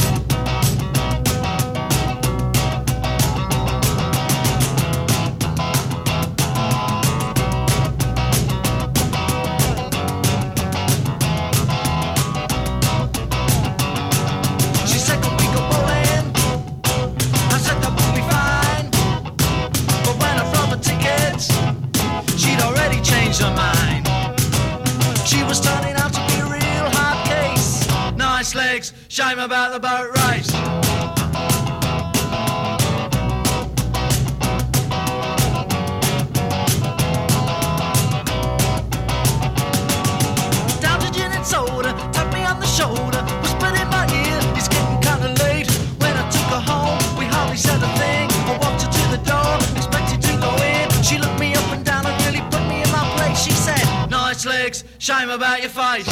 shame about the boat race. Soda, tapped me on the shoulder, whispered in my ear, getting kinda late. When I took her home, we hardly said a thing. I walked her to the door, to go in. She looked me up and down and really put me in my place. She said, Nice legs, shame about your face.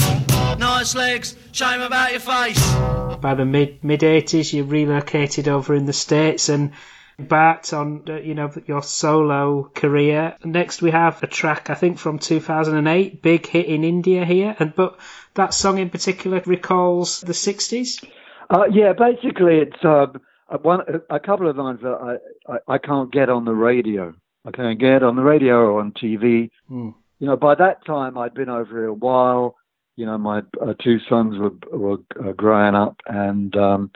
Nice legs, shame about your face. By the mid mid eighties, you relocated over in the states and embarked on uh, you know your solo career. Next, we have a track I think from 2008, big hit in India here, and but that song in particular recalls the 60s. Uh, yeah, basically, it's uh, one a couple of lines that I, I I can't get on the radio. I can't get on the radio or on TV. Hmm. You know, by that time I'd been over here a while. You know, my uh, two sons were were uh, growing up, and um,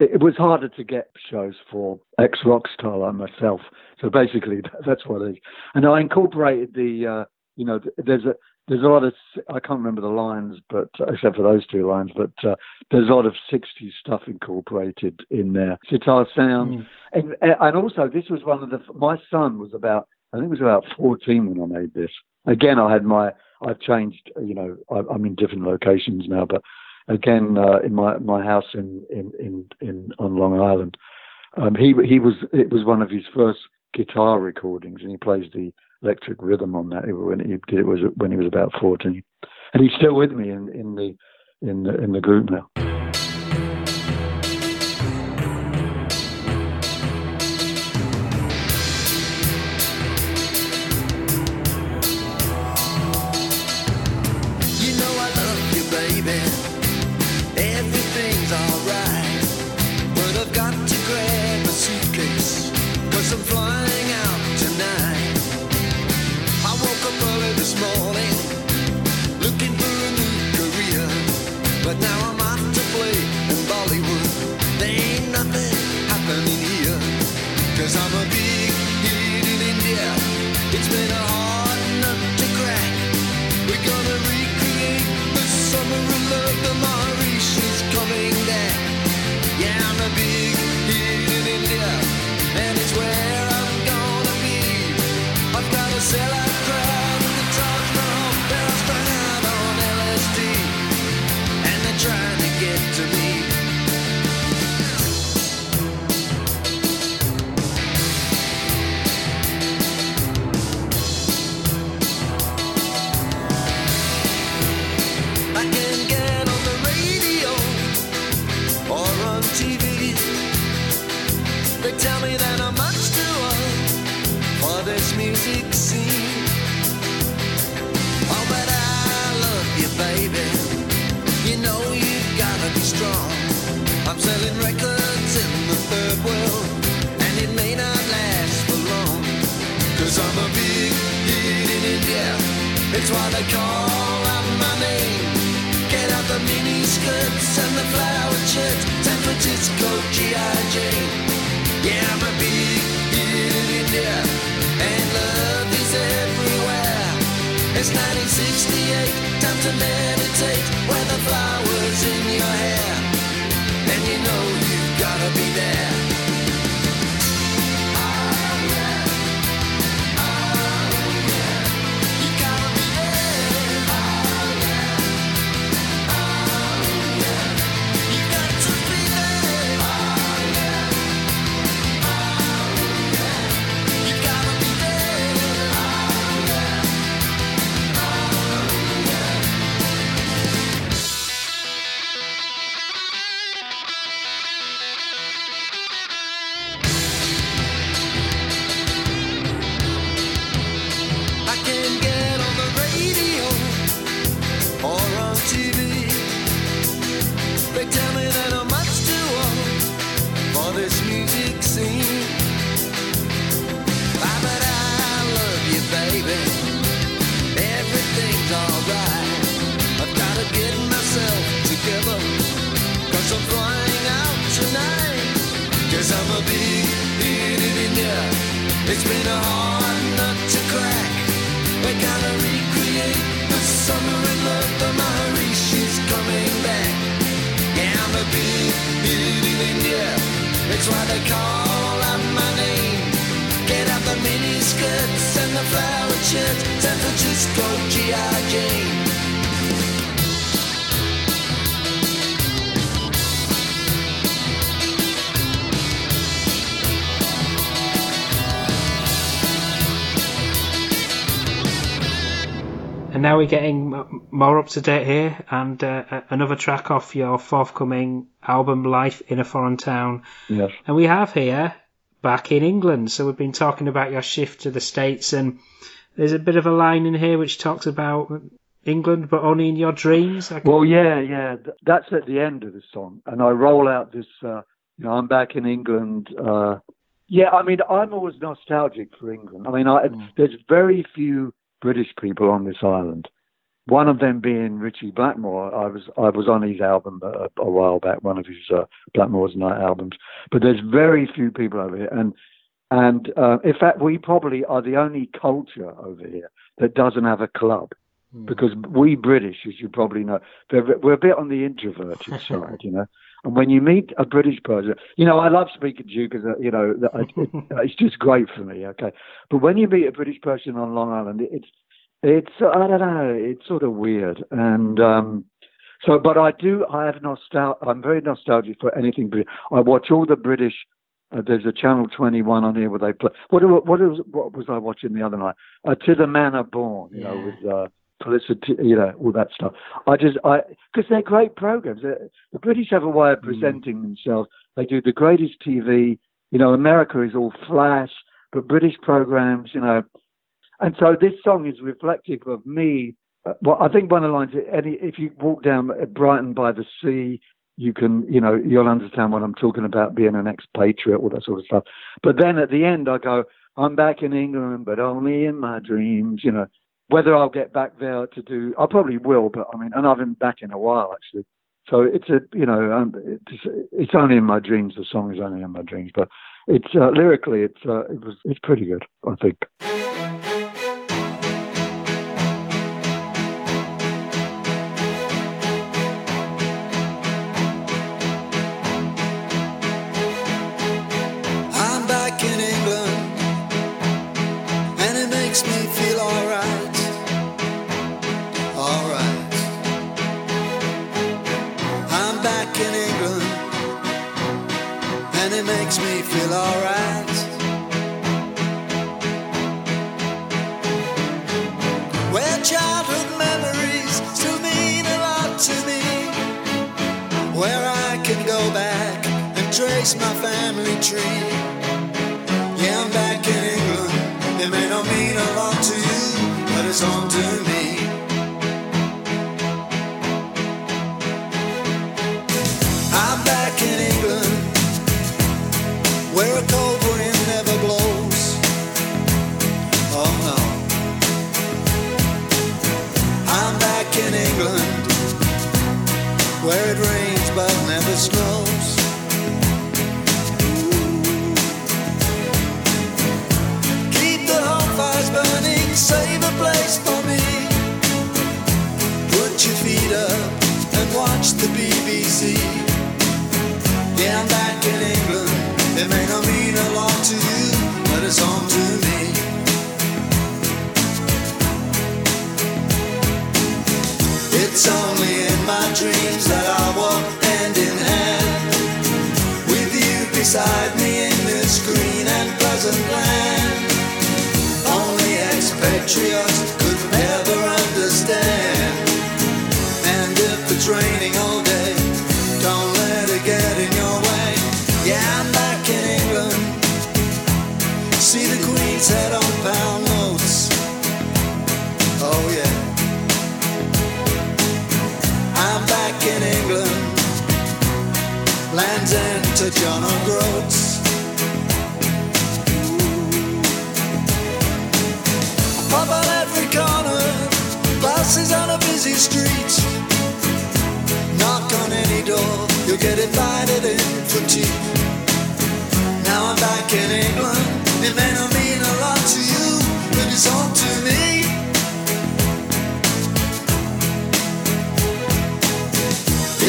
it, it was harder to get shows for ex rock star like myself. So basically, that's what it is. And I incorporated the, uh, you know, there's a there's a lot of I can't remember the lines, but uh, except for those two lines, but uh, there's a lot of '60s stuff incorporated in there. Sitar sound, and and also this was one of the my son was about I think he was about 14 when I made this. Again, I had my I've changed, you know, I, I'm in different locations now, but again uh, in my my house in in in, in on Long Island, um, he he was it was one of his first guitar recordings, and he plays the electric rhythm on that. When he did it was when he was about 14, and he's still with me in in the in the in the group now. It's why they call out my name. Get out the mini skirts and the flower shirts. San Francisco G.I. Jane. Yeah, I'm a big hit in India. And love is everywhere. It's 1968, time to meditate. Wear the flowers we're getting more up to date here, and uh, another track off your forthcoming album, Life in a Foreign Town. Yes. And we have here back in England. So we've been talking about your shift to the States, and there's a bit of a line in here which talks about England, but only in your dreams. Well, yeah, yeah. That's at the end of the song, and I roll out this. Uh, you know, I'm back in England. Uh, yeah, I mean, I'm always nostalgic for England. I mean, I, there's very few British people on this island. One of them being Ritchie Blackmore. I was I was on his album a, a while back, one of his uh, Blackmore's Night albums. But there's very few people over here, and and uh, in fact, we probably are the only culture over here that doesn't have a club because we British, as you probably know, we're a bit on the introverted side, you know. And when you meet a British person, you know, I love speaking to you because, uh, you know, I, it, it's just great for me, okay. But when you meet a British person on Long Island, it's, it's, I don't know, it's sort of weird. And, um, so, but I do, I have nostalgia, I'm very nostalgic for anything British. I watch all the British uh, there's a Channel 21 on here where they play. What, what, was, what was I watching the other night? Uh, to the Manor Born, you know, Yeah. with uh, Felicity, you know, all that stuff. I just, I, because they're great programs. The British have a way of presenting themselves. They do the greatest TV. You know, America is all flash, but British programs, you know. And so this song is reflective of me. Uh, well, I think one of the lines, any, if you walk down Brighton by the sea, you can, you know, you'll understand what I'm talking about being an expatriate, all that sort of stuff. But then at the end, I go, I'm back in England, but only in my dreams, you know. Whether I'll get back there to do, I probably will, but I mean, and I've been back in a while actually. So it's a, you know, um, it's, it's only in my dreams. The song is only in my dreams, but it's uh, lyrically, it's uh, it was, it's pretty good, I think. Trace my family tree. Yeah, I'm back in England. It may not mean a lot to you, but it's home to me. I'm back in England, where a cold wind never blows. Oh no. I'm back in England where it rains place for me. Put your feet up and watch the BBC. Yeah, I'm back in England. It may not mean a lot to you, but it's home to me. It's only in my dreams that I walk hand in hand with you beside me in this green and pleasant land. Expatriates could never understand. And if it's raining all day, don't let it get in your way. Yeah, I'm back in England. See the Queen's head on pound notes. Oh yeah. I'm back in England. Land's End to John O'Groats. Buses on a busy street. Knock on any door, you'll get invited in for tea. Now I'm back in England. It may not mean a is home to me.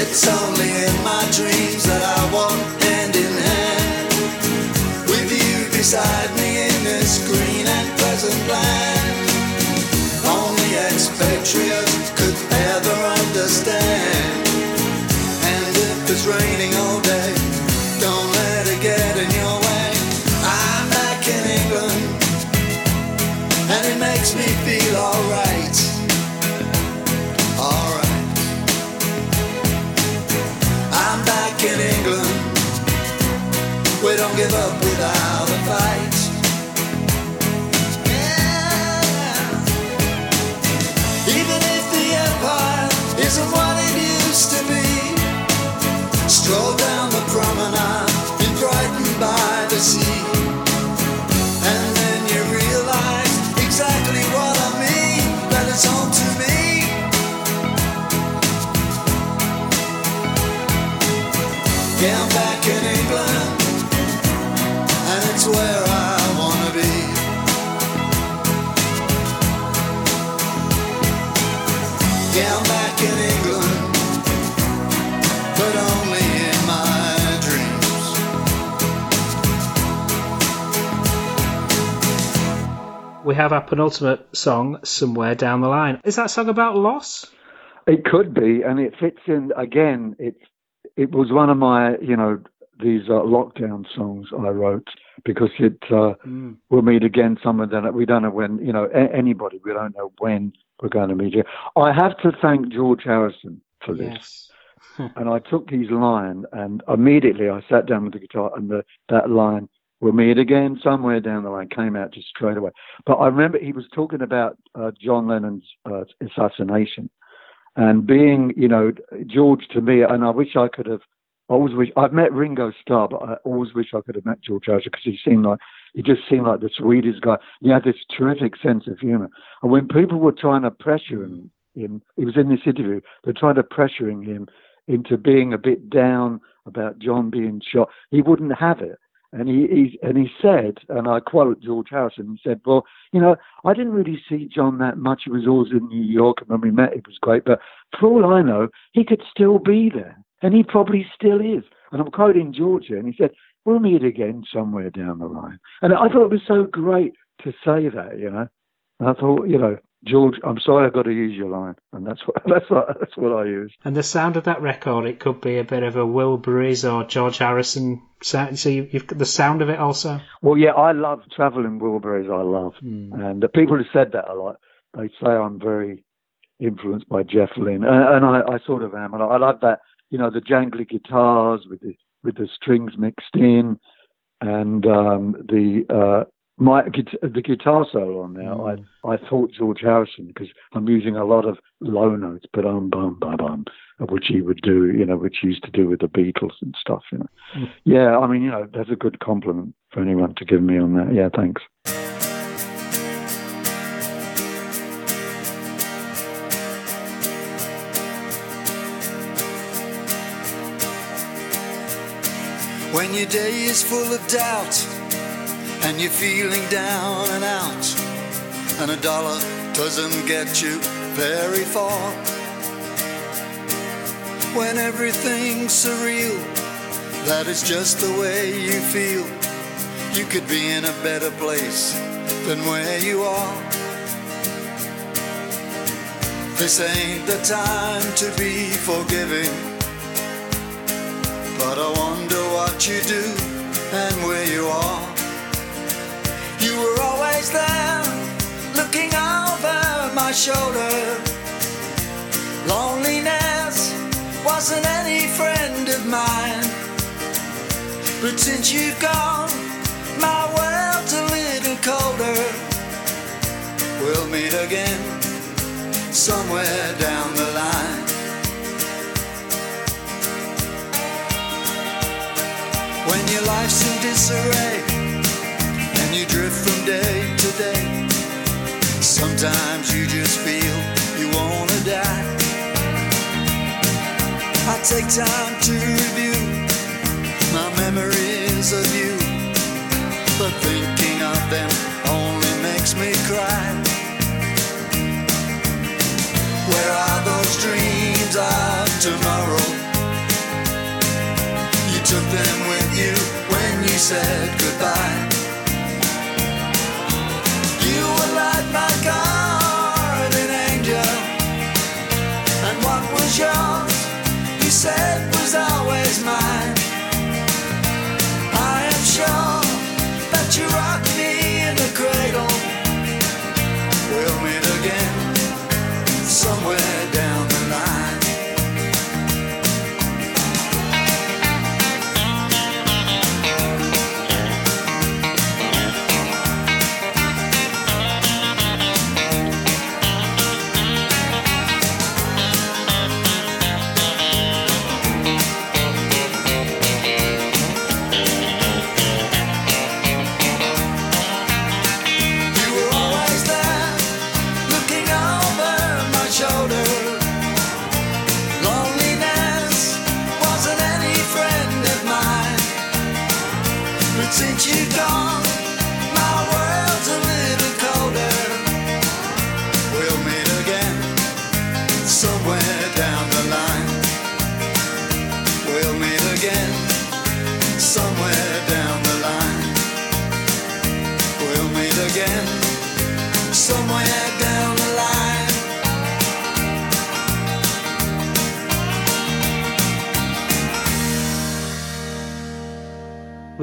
It's only in my dreams that I walk hand in hand with you beside me in this green and pleasant land. Don't give up without a fight. Yeah. Even if the empire isn't what We have our penultimate song, Somewhere Down the Line. Is that song about loss? It could be, and it fits in again. It it was one of my, you know, these uh, lockdown songs I wrote because it uh, Mm. we'll meet again somewhere that we don't know when, you know, a- anybody. We don't know when we're going to meet you. I have to thank George Harrison for this. Yes. And I took his line, and immediately I sat down with the guitar, and the, that line, "We'll meet again somewhere down the line," came out just straight away. But I remember he was talking about uh, John Lennon's uh, assassination, and being, you know, George to me, and I wish I could have. I always wish I've met Ringo Starr, but I always wish I could have met George Harrison because he seemed like he just seemed like the sweetest guy. He had this terrific sense of humor, and when people were trying to pressure him, him he was in this interview. They're trying to pressuring him into being a bit down about John being shot. He wouldn't have it. And he, he and he said, and I quote George Harrison, he said, Well, you know, I didn't really see John that much. He was always in New York and when we met it was great. But for all I know, he could still be there. And he probably still is. And I'm quoting George here, and he said, We'll meet again somewhere down the line. And I thought it was so great to say that, you know. And I thought, you know, George, I'm sorry I've got to use your line. And that's what that's what that's what I use. And the sound of that record, it could be a bit of a Wilburys or George Harrison sound. So you- you've got the sound of it also. Well, yeah, I love traveling Wilburys. I love, and the people who said that a lot, they say I'm very influenced by Jeff Lynne, and, and I, I sort of am. And I, I love that, you know, the jangly guitars with the with the strings mixed in, and um, the uh, my the guitar solo on there. I I thought George Harrison because I'm using a lot of low notes, but um bum bum bum, which he would do, you know, which he used to do with the Beatles and stuff, you know. Yeah, I mean, you know, that's a good compliment for anyone to give me on that. Yeah, thanks. When your day is full of doubt and you're feeling down and out, and a dollar doesn't get you very far. When everything's surreal, that is just the way you feel. You could be in a better place than where you are. This ain't the time to be forgiving. But I wonder what you do and where you are. You were always there, looking over my shoulder. Loneliness wasn't any friend of mine. But since you've gone, my world's a little colder. We'll meet again somewhere down the line. When your life's in disarray and you drift from day to day. Sometimes you just feel you wanna die. I take time to review my memories of you, but thinking of them only makes me cry. Where are those dreams of tomorrow? You took them with you when you said goodbye.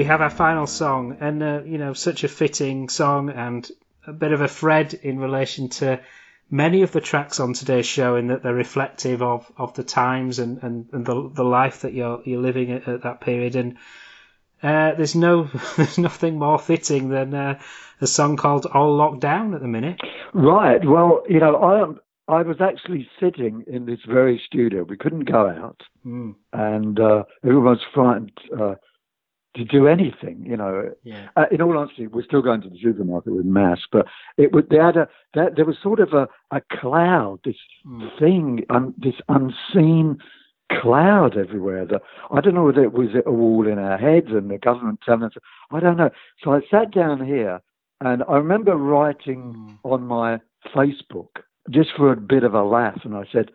Have our final song, and uh, you know, such a fitting song and a bit of a thread in relation to many of the tracks on today's show, in that they're reflective of, of the times and, and, and the the life that you're you're living at, at that period. And uh, there's no there's nothing more fitting than uh, a song called "All Locked Down" at the minute. Right. Well, you know, I. I was actually sitting in this very studio. We couldn't go out, Mm, and uh, everyone was frightened uh, to do anything. You know, yeah. uh, in all honesty, we're still going to the supermarket with masks, but it would. They had a. That, there was sort of a, a cloud, this Mm. thing, um, this unseen cloud everywhere. That I don't know whether it was a wall in our heads and the government telling us. I don't know. So I sat down here, and I remember writing Mm. on my Facebook just for a bit of a laugh, and I said,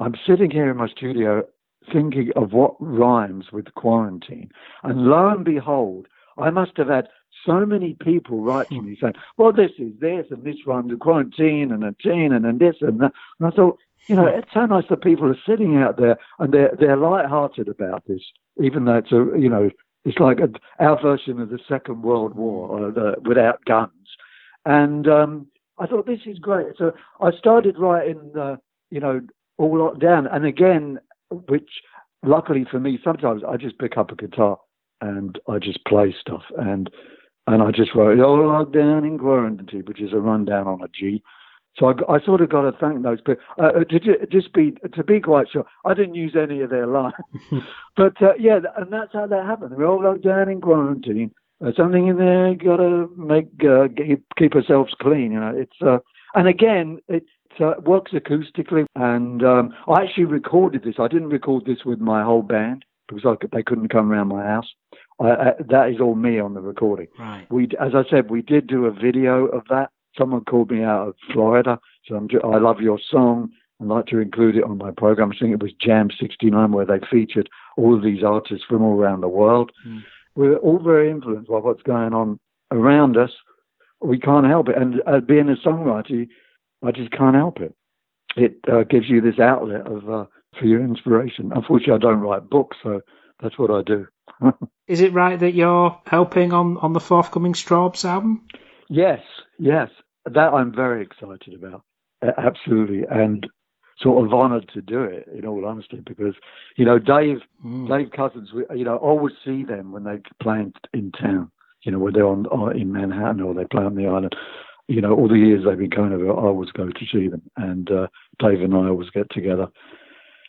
"I'm sitting here in my studio thinking of what rhymes with quarantine," and lo and behold, I must have had so many people write to me saying, "Well, this is this, and this rhymes with quarantine, and a teen, and then this and that," and I thought. You know, it's so nice that people are sitting out there and they're they're light-hearted about this, even though it's a you know it's like a, our version of the Second World War or the, without guns. And um, I thought this is great. So I started writing, uh, you know, all locked down. And again, which luckily for me, sometimes I just pick up a guitar and I just play stuff. And and I just wrote all locked down in quarantine, which is a rundown on a G. So I, I sort of got to thank those people. Uh, to ju- just be to be quite sure, I didn't use any of their lines. but uh, yeah, and that's how that happened. We're all locked down in quarantine. There's something in there. Got to make uh, keep, keep ourselves clean. You know, it's uh, and again it uh, works acoustically. And um, I actually recorded this. I didn't record this with my whole band because I could, they couldn't come around my house. I, I, that is all me on the recording Right. we, as I said, we did do a video of that. Someone called me out of Florida, so I'm, I love your song. I'd like to include it on my program. I think it was Jam 69, where they featured all of these artists from all around the world. Mm. We're all very influenced by what's going on around us. We can't help it. And uh, being a songwriter, I just can't help it. It uh, gives you this outlet of uh, for your inspiration. Unfortunately, I don't write books, so that's what I do. Is it right that you're helping on, on the forthcoming Strawbs album? Yes, yes, that I'm very excited about. Uh, absolutely, and sort of honoured to do it. In all honesty, because you know Dave, Mm. Dave Cousins, we- you know, I always see them when they play in, in town. You know, when they're on or in Manhattan or they play on the island. You know, all the years they've been coming over, I always go to see them, and uh, Dave and I always get together.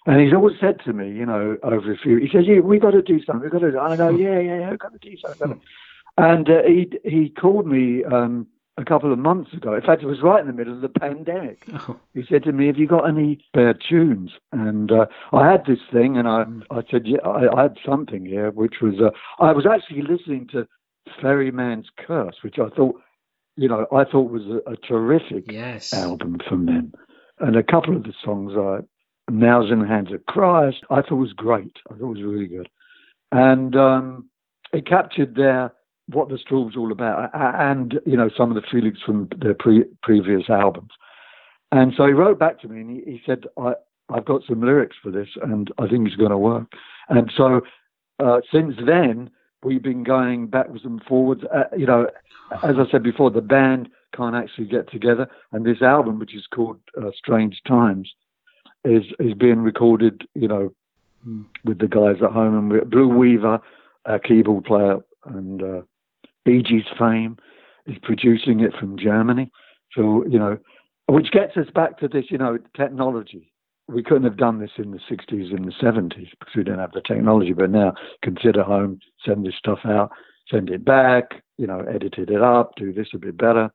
And he's always said to me, you know, over a few, he says, "Yeah, we got to do something. We got to." do I go, "Yeah, yeah, yeah, we got to do something." And uh, he he called me um, a couple of months ago. In fact, it was right in the middle of the pandemic. Oh, He said to me, "Have you got any spare tunes?" And uh, I had this thing, and I I said, "Yeah, I, I had something here," which was uh, I was actually listening to Ferryman's Curse, which I thought, you know, I thought was a, a terrific yes. album from them. And a couple of the songs, I Nails in the Hands of Christ, I thought was great. I thought it was really good. And um, it captured their what the Strawbs all about, and you know some of the feelings from their pre- previous albums. And so he wrote back to me and he, he said, I, I've got some lyrics for this and I think it's going to work. And so uh, since then, we've been going backwards and forwards. Uh, you know, as I said before, the band can't actually get together. And this album, which is called uh, Strange Times, is, is being recorded, you know, with the guys at home. And Blue Weaver, a keyboard player and uh, Bee Gees fame, is producing it from Germany. So, you know, which gets us back to this, you know, technology. We couldn't have done this in the 60s and the 70s because we didn't have the technology. But now, consider home, send this stuff out, send it back, you know, edited it up, do this a bit better,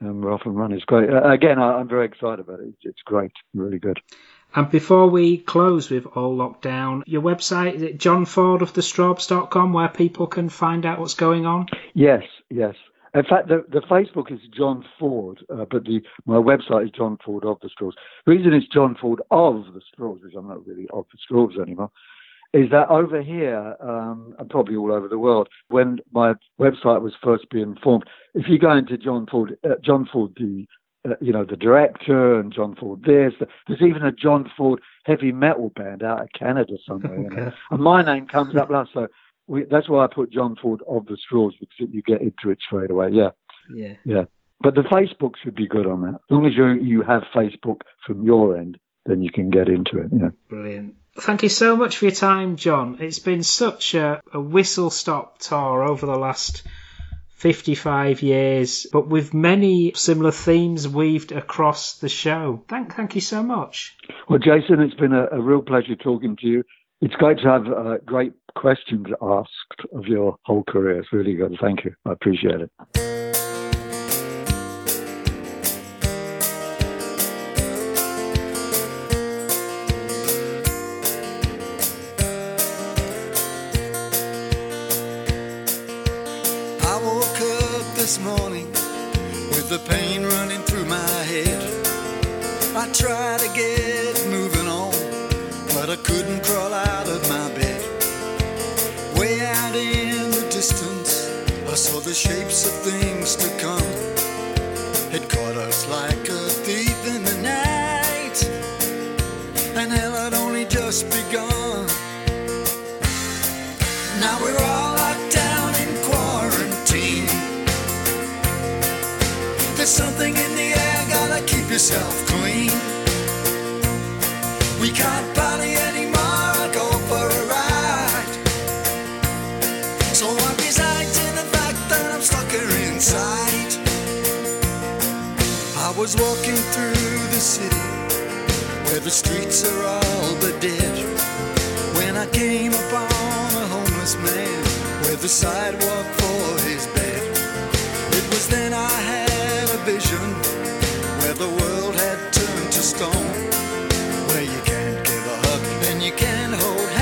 and we're off and running. It's great. Uh, again, I, I'm very excited about it. It's, great, really good. And before we close with All Locked Down, your website, is it johnfordofthestrawbs.com where people can find out what's going on? Yes, yes. In fact, the, the Facebook is John Ford, uh, but the my website is John Ford of the Strawbs. The reason it's John Ford of the Strawbs, which I'm not really of the Strawbs anymore, is that over here, um, and probably all over the world, when my website was first being formed, if you go into John Ford, uh, John Ford, the uh, you know the director, and John Ford this, there's even a John Ford heavy metal band out of Canada somewhere, you know. and my name comes up last. So we, that's why I put John Ford of the Strawbs because you get into it straight away. Yeah, Yeah. yeah. But the Facebook should be good on that. As long as you you have Facebook from your end, then you can get into it. Yeah. Brilliant. Thank you so much for your time, John. It's been such a, a whistle stop tour over the last 55 years, but with many similar themes weaved across the show. Thank, thank you so much. Well, Jason, it's been a, a real pleasure talking to you. It's great to have uh, great questions asked of your whole career. It's really good. Thank you. I appreciate it. Yourself clean. We can't party anymore, I'll go for a ride. So I'm resigned to the fact that I'm stuck here inside. I was walking through the city where the streets are all but dead. When I came upon a homeless man with a sidewalk for his bed, it was then I had a vision where the world to stone. Where you can't give a hug and you can't hold hands,